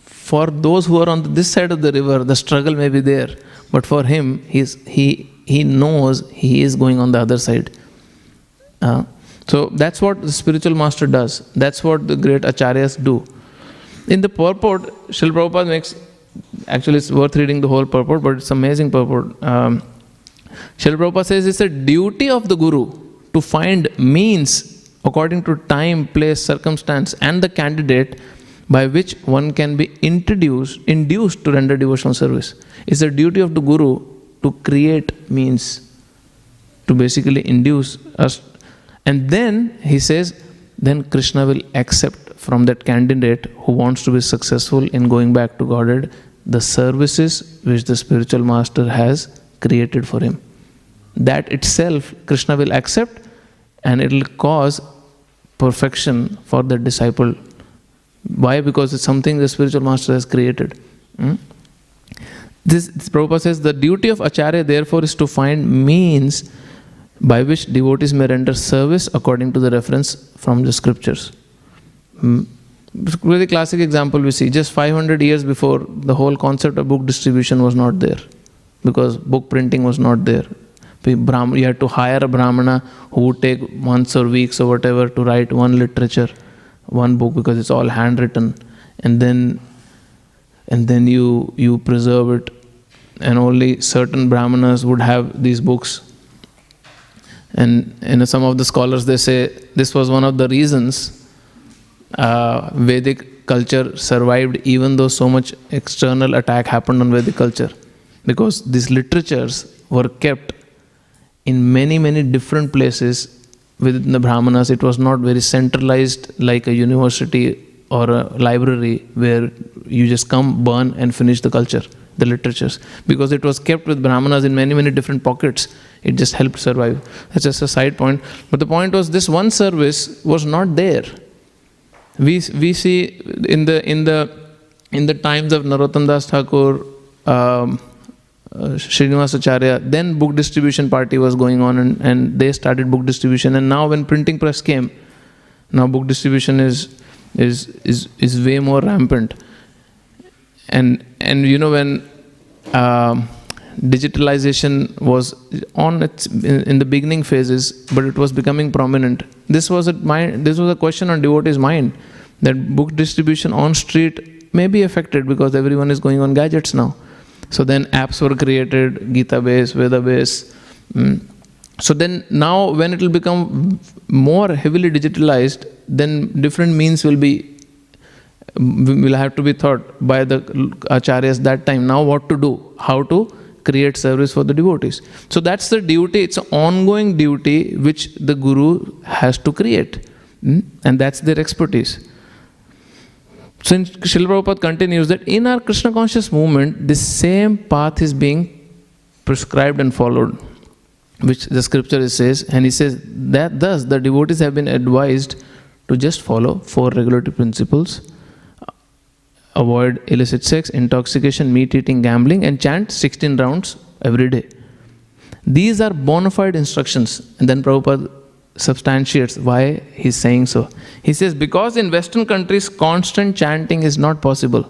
for those who are on this side of the river, the struggle may be there. But for him, he's, he, he knows he is going on the other side. Uh, so that's what the spiritual master does. That's what the great acharyas do. In the purport, Srila Prabhupada makes, actually it's worth reading the whole purport, but it's amazing purport. Um, Srila Prabhupada says it's a duty of the Guru to find means according to time, place, circumstance, and the candidate by which one can be introduced, induced to render devotional service. It's the duty of the Guru to create means, to basically induce us. And then he says, then Krishna will accept from that candidate who wants to be successful in going back to Godhead the services which the spiritual master has created for him. That itself Krishna will accept and it will cause perfection for the disciple. Why? Because it's something the spiritual master has created. Hmm? This, this Prabhupada says the duty of Acharya therefore is to find means by which devotees may render service according to the reference from the scriptures. Hmm. Very classic example we see just 500 years before the whole concept of book distribution was not there because book printing was not there. You had to hire a Brahmana who would take months or weeks or whatever to write one literature, one book because it's all handwritten, and then and then you you preserve it, and only certain Brahmanas would have these books. And and some of the scholars they say this was one of the reasons uh, Vedic culture survived even though so much external attack happened on Vedic culture, because these literatures were kept in many, many different places within the Brahmanas. It was not very centralized like a university or a library where you just come, burn, and finish the culture, the literatures. Because it was kept with Brahmanas in many, many different pockets. It just helped survive. That's just a side point. But the point was this one service was not there. We, we see in the in the in the times of Narottam Das Thakur, um, uh, then book distribution party was going on and, and they started book distribution. And now when printing press came, now book distribution is is is is way more rampant. And and you know when um, digitalization was on its in, the beginning phases, but it was becoming prominent. This was a mind. This was a question on devotees' mind that book distribution on street may be affected because everyone is going on gadgets now. So then apps were created, Gita base, Veda base. Mm. So then now when it will become more heavily digitalized, then different means will be will have to be thought by the acharyas that time. Now, what to do? How to create service for the devotees. So that's the duty. It's an ongoing duty which the guru has to create, Hmm? and that's their expertise. So Srila Prabhupada continues that in our Krishna conscious movement, the same path is being prescribed and followed, which the scripture says, and he says that thus the devotees have been advised to just follow four regulatory principles avoid illicit sex, intoxication, meat eating, gambling, and chant 16 rounds every day. These are bona fide instructions. And then Prabhupada substantiates why he's saying so. He says, Because in Western countries, constant chanting is not possible.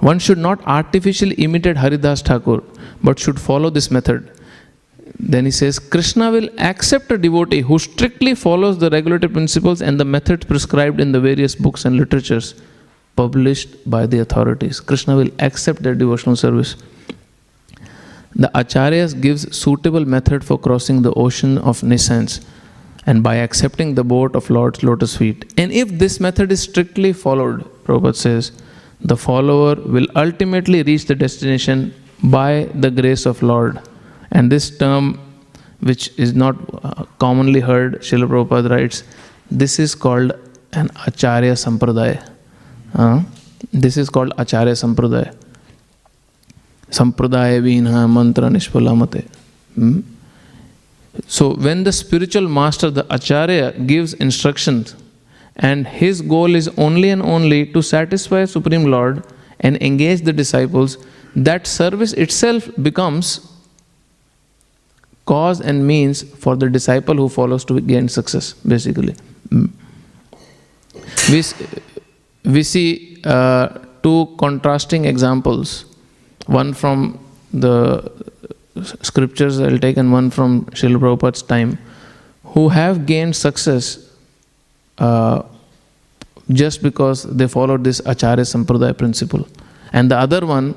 One should not artificially imitate Haridas Thakur, but should follow this method. Then he says, Krishna will accept a devotee who strictly follows the regulatory principles and the methods prescribed in the various books and literatures published by the authorities. Krishna will accept their devotional service. The acharyas gives suitable method for crossing the ocean of nescience and by accepting the boat of Lord's lotus feet. And if this method is strictly followed, Prabhupada says, the follower will ultimately reach the destination by the grace of Lord. And this term, which is not uh, commonly heard, Srila Prabhupada writes, this is called an Acharya Sampradaya. This is called Acharya Sampradaya संप्रदाय विहीन मंत्र निष्फलामते so when the spiritual master the Acharya gives instruction and his goal is only and only to satisfy supreme lord and engage the disciples that service itself becomes cause and means for the disciple who follows to gain success basically we see uh, two contrasting examples one from the scriptures I'll take and one from Srila Prabhupada's time who have gained success uh, just because they followed this Acharya Sampradaya principle. And the other one,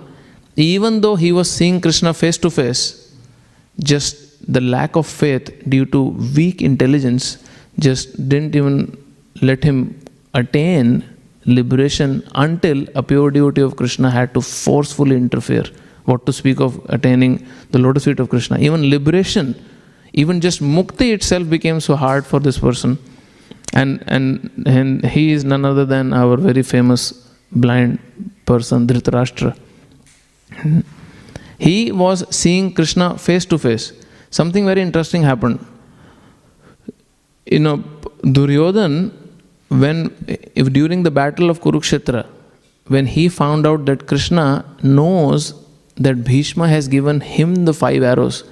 even though he was seeing Krishna face to face, just the lack of faith due to weak intelligence just didn't even let him attain liberation until a pure devotee of Krishna had to forcefully interfere. What to speak of attaining the lotus feet of Krishna. Even liberation, even just mukti itself became so hard for this person. And, and, and he is none other than our very famous blind person, Dhritarashtra. He was seeing Krishna face to face. Something very interesting happened. You know, Duryodhan when if during the battle of Kurukshetra, when he found out that Krishna knows that Bhishma has given him the five arrows,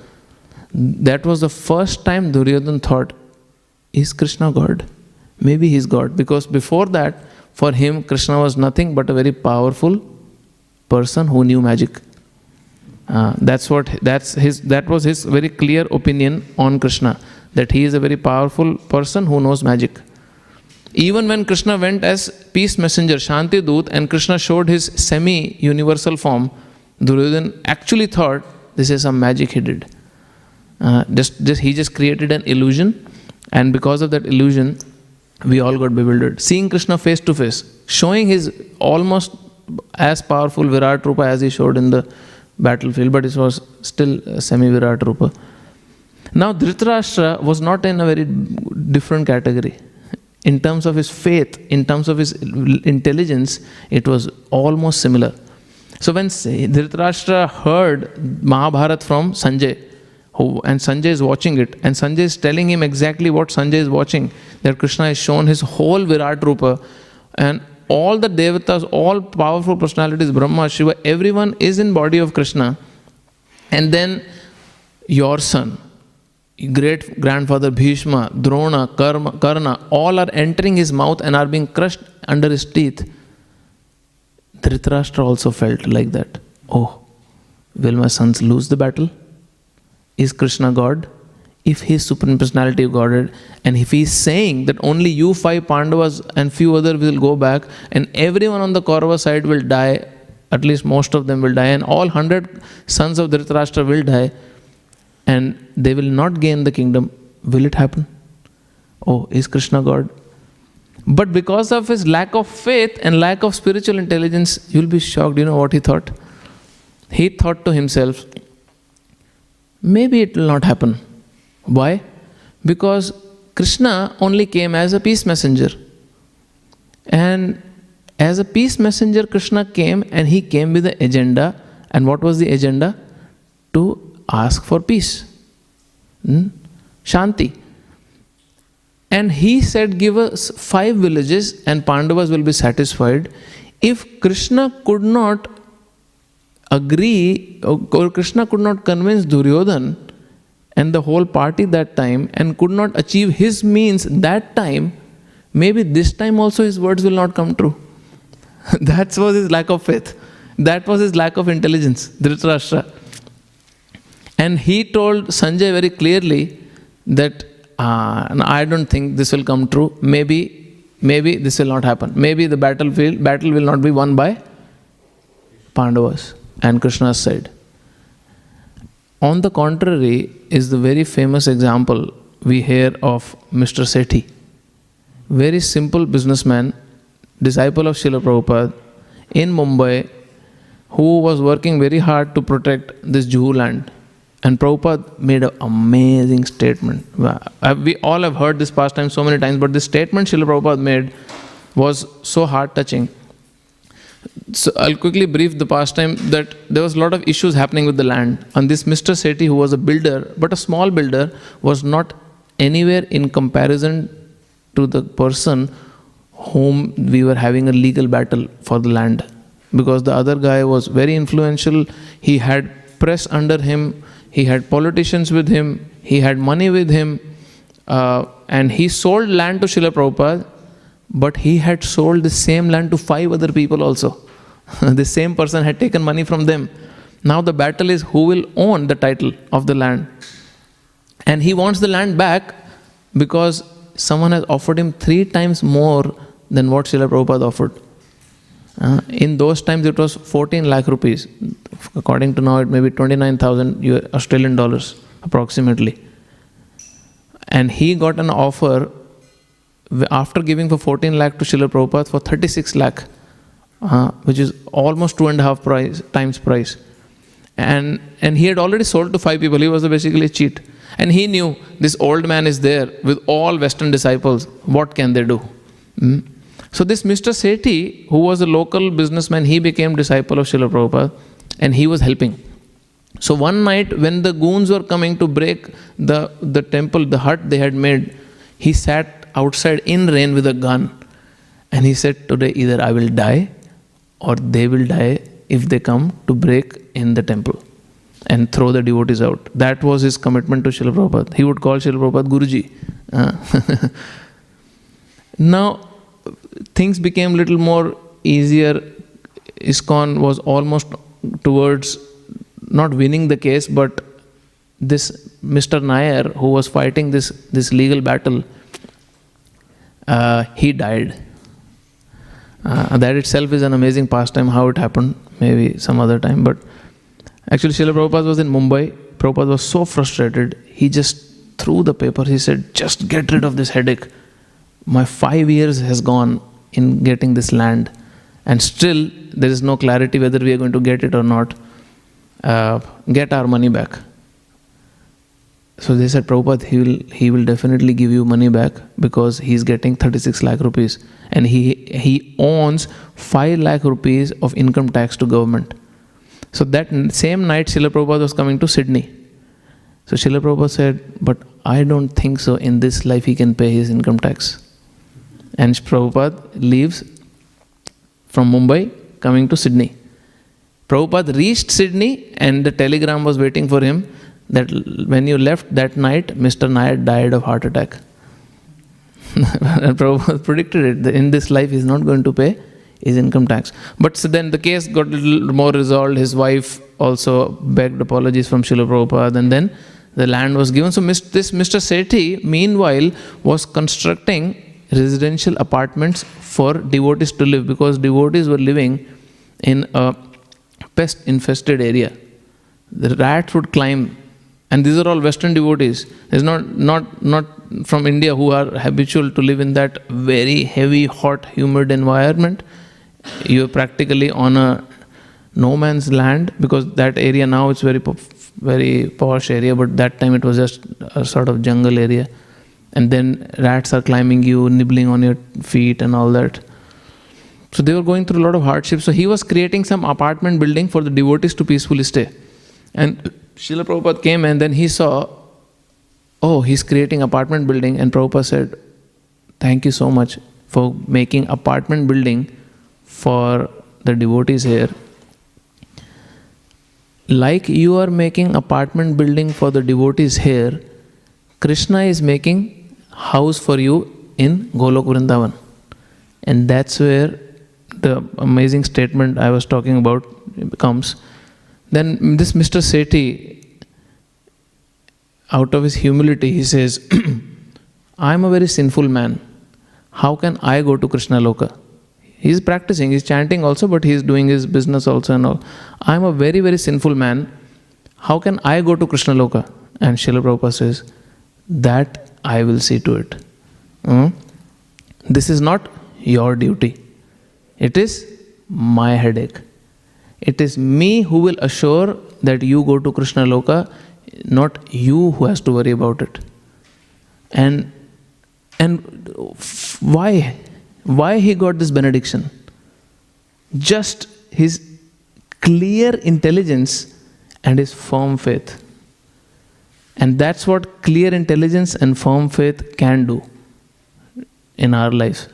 that was the first time Duryodhan thought, is Krishna God? Maybe he's God. Because before that, for him, Krishna was nothing but a very powerful person who knew magic. Uh, that's what that's his that was his very clear opinion on Krishna that he is a very powerful person who knows magic. Even when Krishna went as peace messenger, Shanti Dut, and Krishna showed his semi universal form, Duryodhan actually thought this is some magic he did. Uh, just, just, he just created an illusion, and because of that illusion, we all got bewildered. Seeing Krishna face to face, showing his almost as powerful Virat Rupa as he showed in the battlefield, but it was still semi Virat Rupa. Now, Dhritarashtra was not in a very different category in terms of his faith, in terms of his intelligence, it was almost similar. So when Dhritarashtra heard Mahabharat from Sanjay, who, and Sanjay is watching it, and Sanjay is telling him exactly what Sanjay is watching, that Krishna has shown his whole Virat Rupa, and all the devatas, all powerful personalities, Brahma, Shiva, everyone is in body of Krishna. And then your son, great grandfather Bhishma, Drona, Karma, Karna, all are entering his mouth and are being crushed under his teeth. Dhritarashtra also felt like that. Oh, will my sons lose the battle? Is Krishna God? If he is Supreme Personality of Godhead, and if he is saying that only you five Pandavas and few others will go back, and everyone on the Kaurava side will die, at least most of them will die, and all hundred sons of Dhritarashtra will die, and they will not gain the kingdom, will it happen? Oh, is Krishna God? But because of his lack of faith and lack of spiritual intelligence, you'll be shocked. You know what he thought? He thought to himself, maybe it will not happen. Why? Because Krishna only came as a peace messenger. And as a peace messenger, Krishna came and he came with the agenda. And what was the agenda? To ask for peace. Hmm? Shanti. And he said, Give us five villages and Pandavas will be satisfied. If Krishna could not agree, or Krishna could not convince Duryodhan and the whole party that time and could not achieve his means that time, maybe this time also his words will not come true. that was his lack of faith. That was his lack of intelligence, Dhritarashtra. And he told Sanjay very clearly that uh, I don't think this will come true. Maybe, maybe this will not happen. Maybe the battlefield battle will not be won by Pandavas and Krishna said. On the contrary, is the very famous example we hear of Mr. Sethi. Very simple businessman, disciple of Srila Prabhupada in Mumbai, who was working very hard to protect this Juhu land. And Prabhupada made an amazing statement. Uh, we all have heard this pastime so many times, but this statement Srila Prabhupada made was so heart touching. So I'll quickly brief the pastime that there was a lot of issues happening with the land. And this Mr. Sethi, who was a builder, but a small builder, was not anywhere in comparison to the person whom we were having a legal battle for the land. Because the other guy was very influential, he had press under him, he had politicians with him, he had money with him, uh, and he sold land to Srila Prabhupada, but he had sold the same land to five other people also. the same person had taken money from them. Now the battle is who will own the title of the land. And he wants the land back because someone has offered him three times more than what Srila Prabhupada offered. Uh, in those times, it was 14 lakh rupees. According to now, it may be 29,000 Australian dollars approximately. And he got an offer after giving for 14 lakh to Srila Prabhupada for 36 lakh, uh, which is almost two and a half price, times price. And, and he had already sold to five people. He was basically a cheat. And he knew this old man is there with all Western disciples. What can they do? Mm? So this Mr. Sethi, who was a local businessman, he became disciple of Srila Prabhupada and he was helping. So one night when the goons were coming to break the, the temple, the hut they had made, he sat outside in rain with a gun and he said, Today either I will die or they will die if they come to break in the temple and throw the devotees out. That was his commitment to Srila Prabhupada. He would call Srila Prabhupada Guruji. Uh, now, things became little more easier. ISKCON was almost towards not winning the case, but this Mr. Nair, who was fighting this, this legal battle, uh, he died. Uh, that itself is an amazing pastime, how it happened, maybe some other time. But actually, Srila Prabhupada was in Mumbai. Prabhupada was so frustrated, he just threw the paper. He said, Just get rid of this headache. My five years has gone in getting this land, and still there is no clarity whether we are going to get it or not. Uh, get our money back. So they said, Prabhupada, he will, he will definitely give you money back because he's getting 36 lakh rupees and he, he owns 5 lakh rupees of income tax to government. So that same night, Srila Prabhupada was coming to Sydney. So Srila Prabhupada said, But I don't think so in this life he can pay his income tax. And Prabhupada leaves from Mumbai coming to Sydney. Prabhupada reached Sydney and the telegram was waiting for him that when you left that night, Mr. Nair died of heart attack. Prabhupada predicted it. In this life, he's not going to pay his income tax. But so then the case got a little more resolved. His wife also begged apologies from Srila Prabhupada, and then the land was given. So this Mr. Sethi, meanwhile, was constructing residential apartments for devotees to live because devotees were living in a pest infested area. The rats would climb And these are all Western devotees. It's not, not, not from India who are habitual to live in that very heavy, hot, humid environment. You're practically on a no man's land because that area now it's very very posh area, but that time it was just a sort of jungle area. And then rats are climbing you, nibbling on your feet, and all that. So they were going through a lot of hardships. So he was creating some apartment building for the devotees to peacefully stay. And Srila Prabhupada came and then he saw, oh, he's creating apartment building. And Prabhupada said, thank you so much for making apartment building for the devotees here. Like you are making apartment building for the devotees here, Krishna is making house for you in Golok Vrindavan. And that's where the amazing statement I was talking about comes. Then this Mr. Sethi, out of his humility, he says, I am a very sinful man. How can I go to Krishna Loka? He's practicing, he's chanting also, but he's doing his business also and all. I am a very, very sinful man. How can I go to Krishna Loka? And Srila Prabhupada says, That I will see to it. Hmm? This is not your duty. It is my headache. It is me who will assure that you go to Krishna Loka, not you who has to worry about it. And and why? Why he got this benediction? Just his clear intelligence and his firm faith. And that's what clear intelligence and firm faith can do in our lives.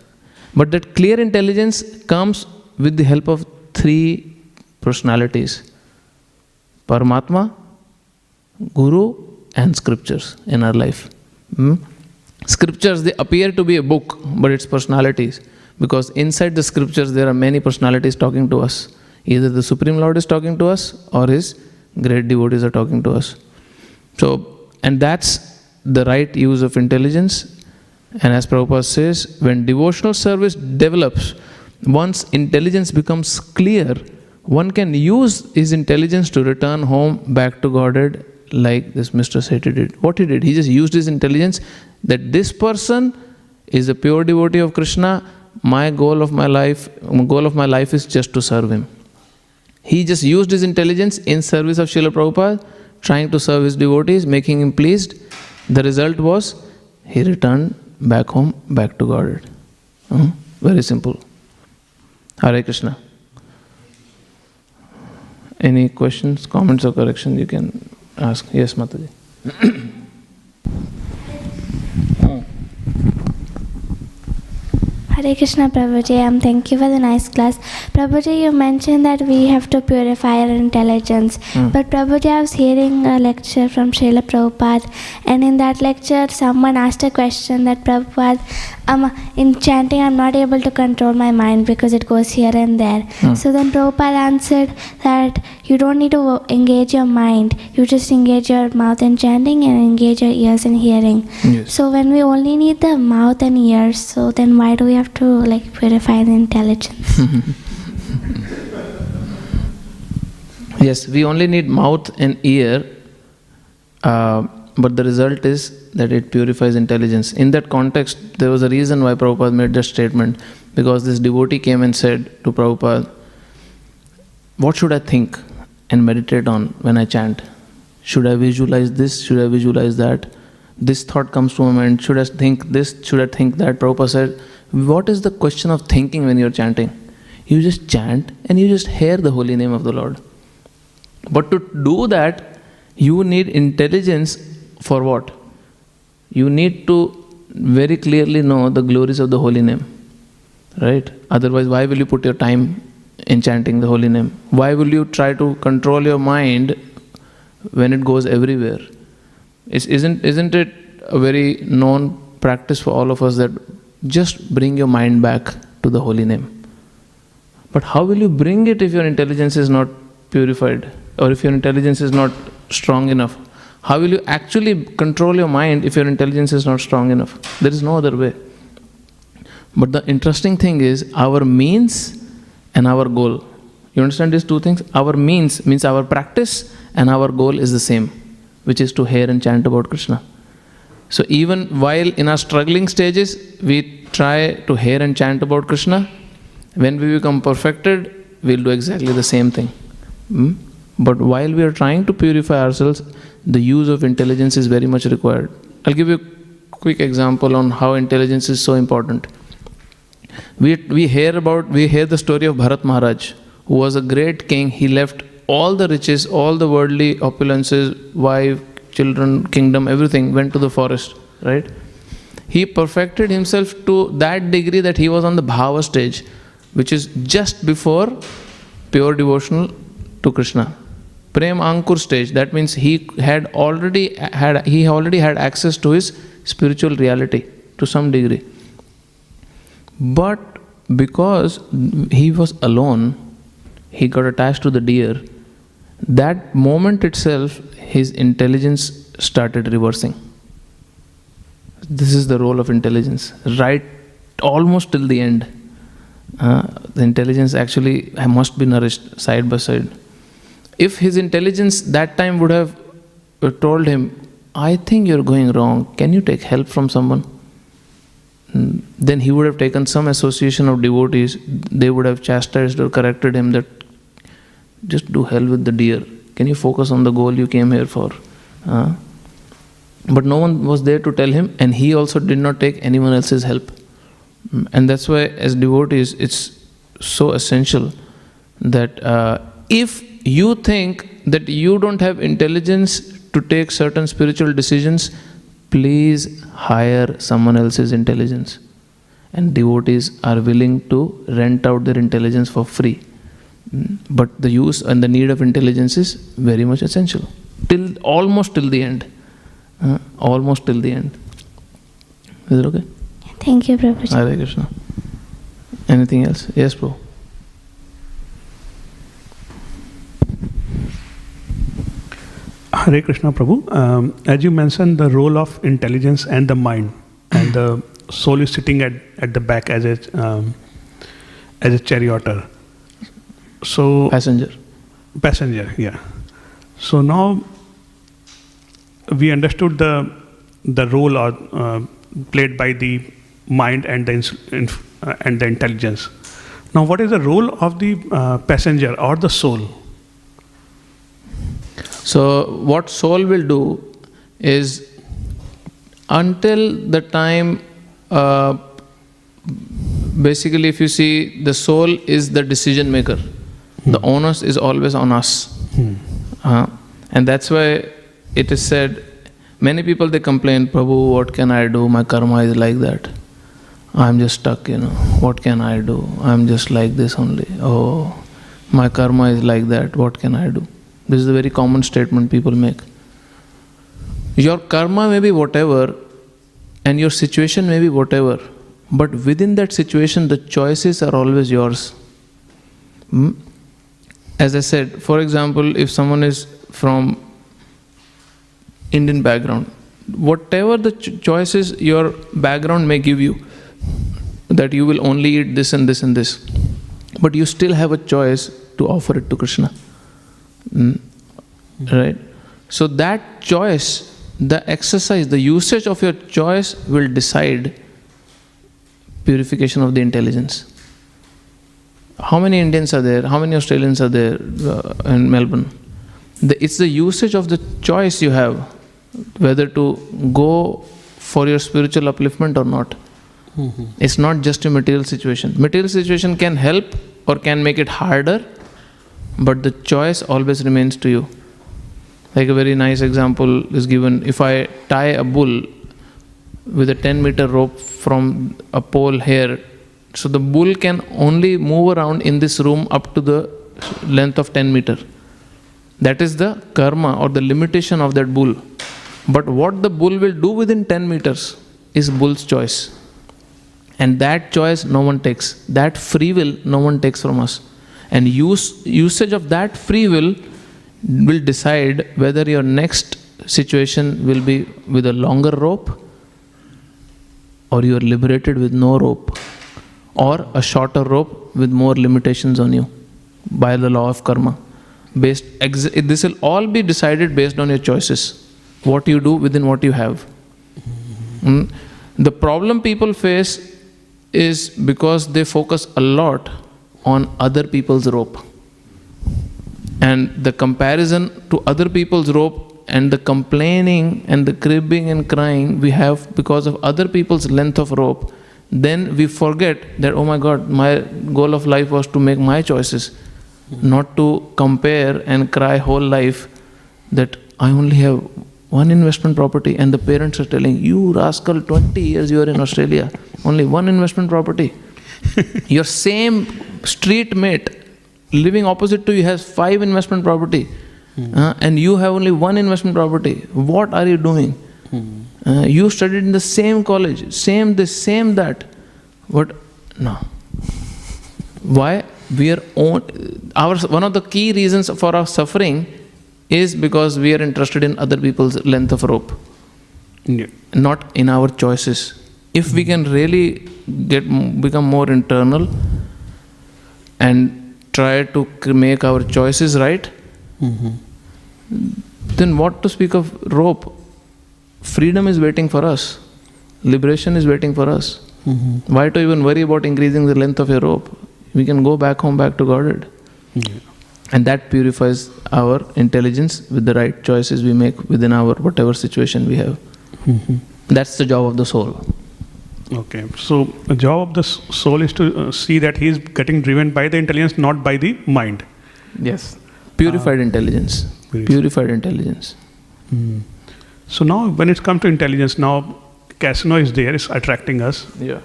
But that clear intelligence comes with the help of three personalities Paramatma, Guru, and scriptures in our life. Hmm? Scriptures, they appear to be a book, but it's personalities. Because inside the scriptures, there are many personalities talking to us. Either the Supreme Lord is talking to us, or His great devotees are talking to us. So, and that's the right use of intelligence. And as Prabhupada says, when devotional service develops, once intelligence becomes clear, one can use his intelligence to return home back to Godhead like this Mr. Sethi did. What he did, he just used his intelligence that this person is a pure devotee of Krishna. My goal of my life, goal of my life is just to serve him. He just used his intelligence in service of Srila Prabhupada, trying to serve his devotees, making him pleased. The result was he returned back home, back to Godhead. Uh-huh. Very simple. Hare Krishna. Any questions, comments, or corrections you can ask? Yes, Mataji. Hare Krishna Prabhuji, um, thank you for the nice class. Prabhuji, you mentioned that we have to purify our intelligence. Hmm. But Prabhuji, I was hearing a lecture from Srila Prabhupada, and in that lecture, someone asked a question that Prabhupada, um, in chanting, I'm not able to control my mind because it goes here and there. Hmm. So then Prabhupada answered that you don't need to engage your mind, you just engage your mouth in chanting and engage your ears in hearing. Yes. So when we only need the mouth and ears, so then why do we have to like purify the intelligence? Yes, we only need mouth and ear, uh, but the result is that it purifies intelligence. In that context, there was a reason why Prabhupada made that statement because this devotee came and said to Prabhupada, What should I think and meditate on when I chant? Should I visualize this? Should I visualize that? This thought comes to my mind. Should I think this? Should I think that? Prabhupada said, What is the question of thinking when you're chanting? You just chant and you just hear the holy name of the Lord. But to do that, you need intelligence for what? You need to very clearly know the glories of the holy name. Right? Otherwise, why will you put your time in chanting the holy name? Why will you try to control your mind when it goes everywhere? Is, isn't, isn't it a very known practice for all of us that just bring your mind back to the holy name? But how will you bring it if your intelligence is not purified or if your intelligence is not strong enough? How will you actually control your mind if your intelligence is not strong enough? There is no other way. But the interesting thing is our means and our goal. You understand these two things? Our means means our practice and our goal is the same. which is to hear and chant about Krishna. So even while in our struggling stages, we try to hear and chant about Krishna. When we become perfected, we'll do exactly the same thing. Hmm? But while we are trying to purify ourselves, the use of intelligence is very much required. I'll give you a quick example on how intelligence is so important. We, we hear about we hear the story of Bharat Maharaj, who was a great king. He left all the riches, all the worldly opulences, wife, children, kingdom, everything went to the forest, right? He perfected himself to that degree that he was on the bhava stage, which is just before pure devotional to Krishna. Prem Ankur stage, that means he had already had he already had access to his spiritual reality to some degree. But because he was alone, he got attached to the deer. That moment itself, his intelligence started reversing. This is the role of intelligence, right almost till the end. Uh, the intelligence actually must be nourished side by side. If his intelligence that time would have uh, told him, I think you're going wrong, can you take help from someone? Mm, Then he would have taken some association of devotees, they would have chastised or corrected him that just do hell with the deer. Can you focus on the goal you came here for? Uh, but no one was there to tell him, and he also did not take anyone else's help. Mm, And that's why, as devotees, it's so essential that uh, if you think that you don't have intelligence to take certain spiritual decisions, please hire someone else's intelligence. And devotees are willing to rent out their intelligence for free. Mm, But the use and the need of intelligence is very much essential. Till almost till the end. Uh, almost till the end. Is it okay? Thank you, Prabhuji. Hare Krishna. Anything else? Yes, bro. Hare Krishna Prabhu. Um, as you mentioned, the role of intelligence and the mind, and the soul is sitting at, at the back as a um, as a charioteer. So Passenger. passenger, yeah. So now we understood the the role or, uh, played by the mind and the ins- inf- uh, and the intelligence. Now, what is the role of the uh, passenger or the soul? So, what soul will do is until the time, uh, basically, if you see, the soul is the decision maker, the onus is always on us. Uh, and that's why it is said, many people they complain, Prabhu, what can I do? My karma is like that. I'm just stuck, you know. What can I do? I'm just like this only. Oh, my karma is like that. What can I do? This is a very common statement people make. Your karma may be whatever, and your situation may be whatever, but within that situation, the choices are always yours. Hmm? As I said, for example, if someone is from Indian background, whatever the ch- choices your background may give you, that you will only eat this and this and this, but you still have a choice to offer it to Krishna. Mm. Right? So that choice, the exercise, the usage of your choice will decide purification of the intelligence. How many Indians are there? How many Australians are there uh, in Melbourne? The, it's the usage of the choice you have, whether to go for your spiritual upliftment or not. It's not just a material situation. Material situation can help or can make it harder, but the choice always remains to you. Like a very nice example is given if I tie a bull with a 10 meter rope from a pole here, so the bull can only move around in this room up to the length of 10 meter. That is the karma or the limitation of that bull. But what the bull will do within 10 meters is bull's choice. And that choice no one takes. That free will no one takes from us. And use, usage of that free will will decide whether your next situation will be with a longer rope or you are liberated with no rope or a shorter rope with more limitations on you by the law of karma based this will all be decided based on your choices what you do within what you have. Mm. The problem people face is because they focus a lot on other people's rope. And the comparison to other people's rope and the complaining and the cribbing and crying we have because of other people's length of rope, then we forget that, oh my God, my goal of life was to make my choices, not to compare and cry whole life that I only have one investment property and the parents are telling you rascal 20 years you are in australia only one investment property your same street mate living opposite to you has five investment property uh, and you have only one investment property what are you doing? Uh, you studied in the same college same this same that but no. Why? We are on, our one of the key reasons for our suffering is because we are interested in other people's length of rope. Yeah. not in our choices. If we can really get become more internal and try to make our choices right mm-hmm. then what to speak of rope? Freedom is waiting for us. Liberation is waiting for us. Mm-hmm. Why to even worry about increasing the length of your rope? We can go back home back to godhead. Yeah. and that purifies our intelligence with the right choices we make within our whatever situation we have. Mm-hmm. That's the job of the soul Okay. So the job of the soul is to uh, see that he is getting driven by the intelligence, not by the mind. yes purified intelligence Purified. purified intelligence So now, when it comes to intelligence, now casino is there, is attracting us. yeah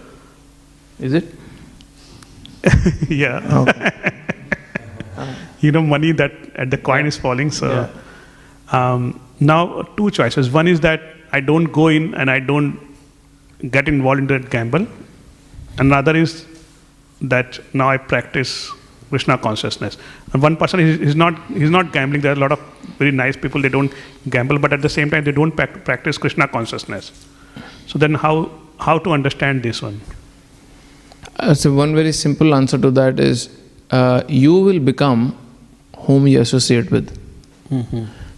is it yeah. okay. you know, money that at the coin is falling. So um, now, two choices. One is that I don't go in and I don't get involved in that gamble. Another is that now I practice Krishna consciousness. And one person is, is not he's not gambling. There are a lot of very nice people. They don't gamble, but at the same time they don't practice Krishna consciousness. So then, how how to understand this one? Uh, so one very simple answer to that is uh, you will become whom you associate with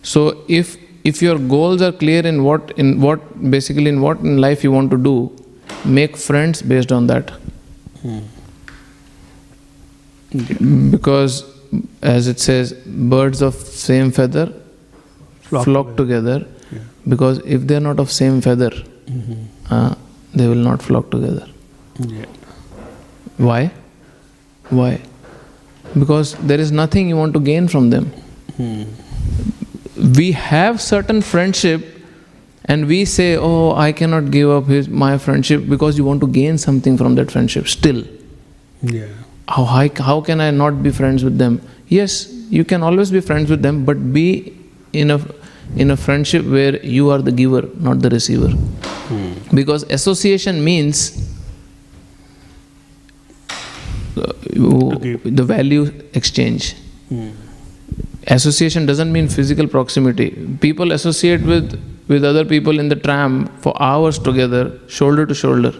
so if if your goals are clear in what in what basically in what in life you want to do make friends based on that because as it says birds of same feather Flock flock, together, Yeah. because if they are not of same feather uh, they will not flock together Yeah. why? Why? Because there is nothing you want to gain from them. We have certain friendship and we say, Oh, I cannot give up his, my friendship because you want to gain something from that friendship still. Yeah. How, how, how can I not be friends with them? Yes, you can always be friends with them, but be in a, in a friendship where you are the giver, not the receiver. Because association means uh, you- the value exchange. Association doesn't mean physical proximity. People associate with, with other people in the tram for hours together, shoulder to shoulder.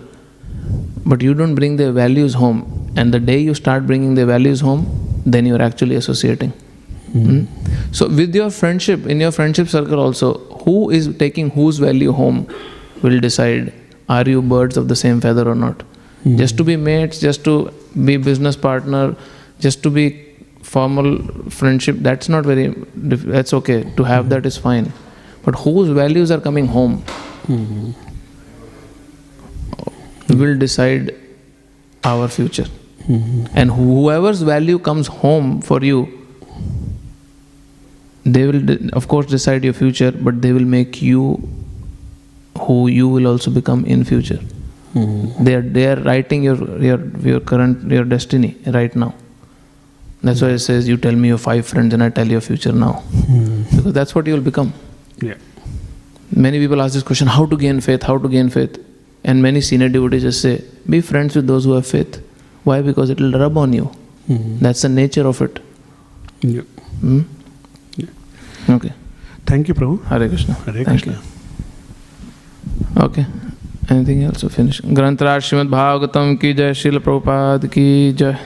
But you don't bring their values home. And the day you start bringing their values home, then you're actually associating. Hmm? So, with your friendship, in your friendship circle also, who is taking whose value home will decide are you birds of the same feather or not. Just to be mates, just to be business partner, just to be formal friendship, that's not very, that's okay. To have that is fine. But whose values are coming home mm-hmm. will decide our future. Mm-hmm. And whoever's value comes home for you, they will, de- of course, decide your future, but they will make you who you will also become in future. Mm-hmm. They are they are writing your your your current your destiny right now. That's why it says you tell me your five friends and I tell your future now, Mm. because that's what you will become. Yeah. Many people ask this question: How to gain faith? How to gain faith? And many senior devotees just say, "Be friends with those who have faith." Why? Because it will rub on you. Mm. That's the nature of it. Yeah. Hmm? Okay. Thank you, Prabhu. Hare Krishna. Hare Krishna. Okay. Anything else to finish? ग्रंथराज श्रीमद् भागवतम की जय शिल प्रभुपाद की जय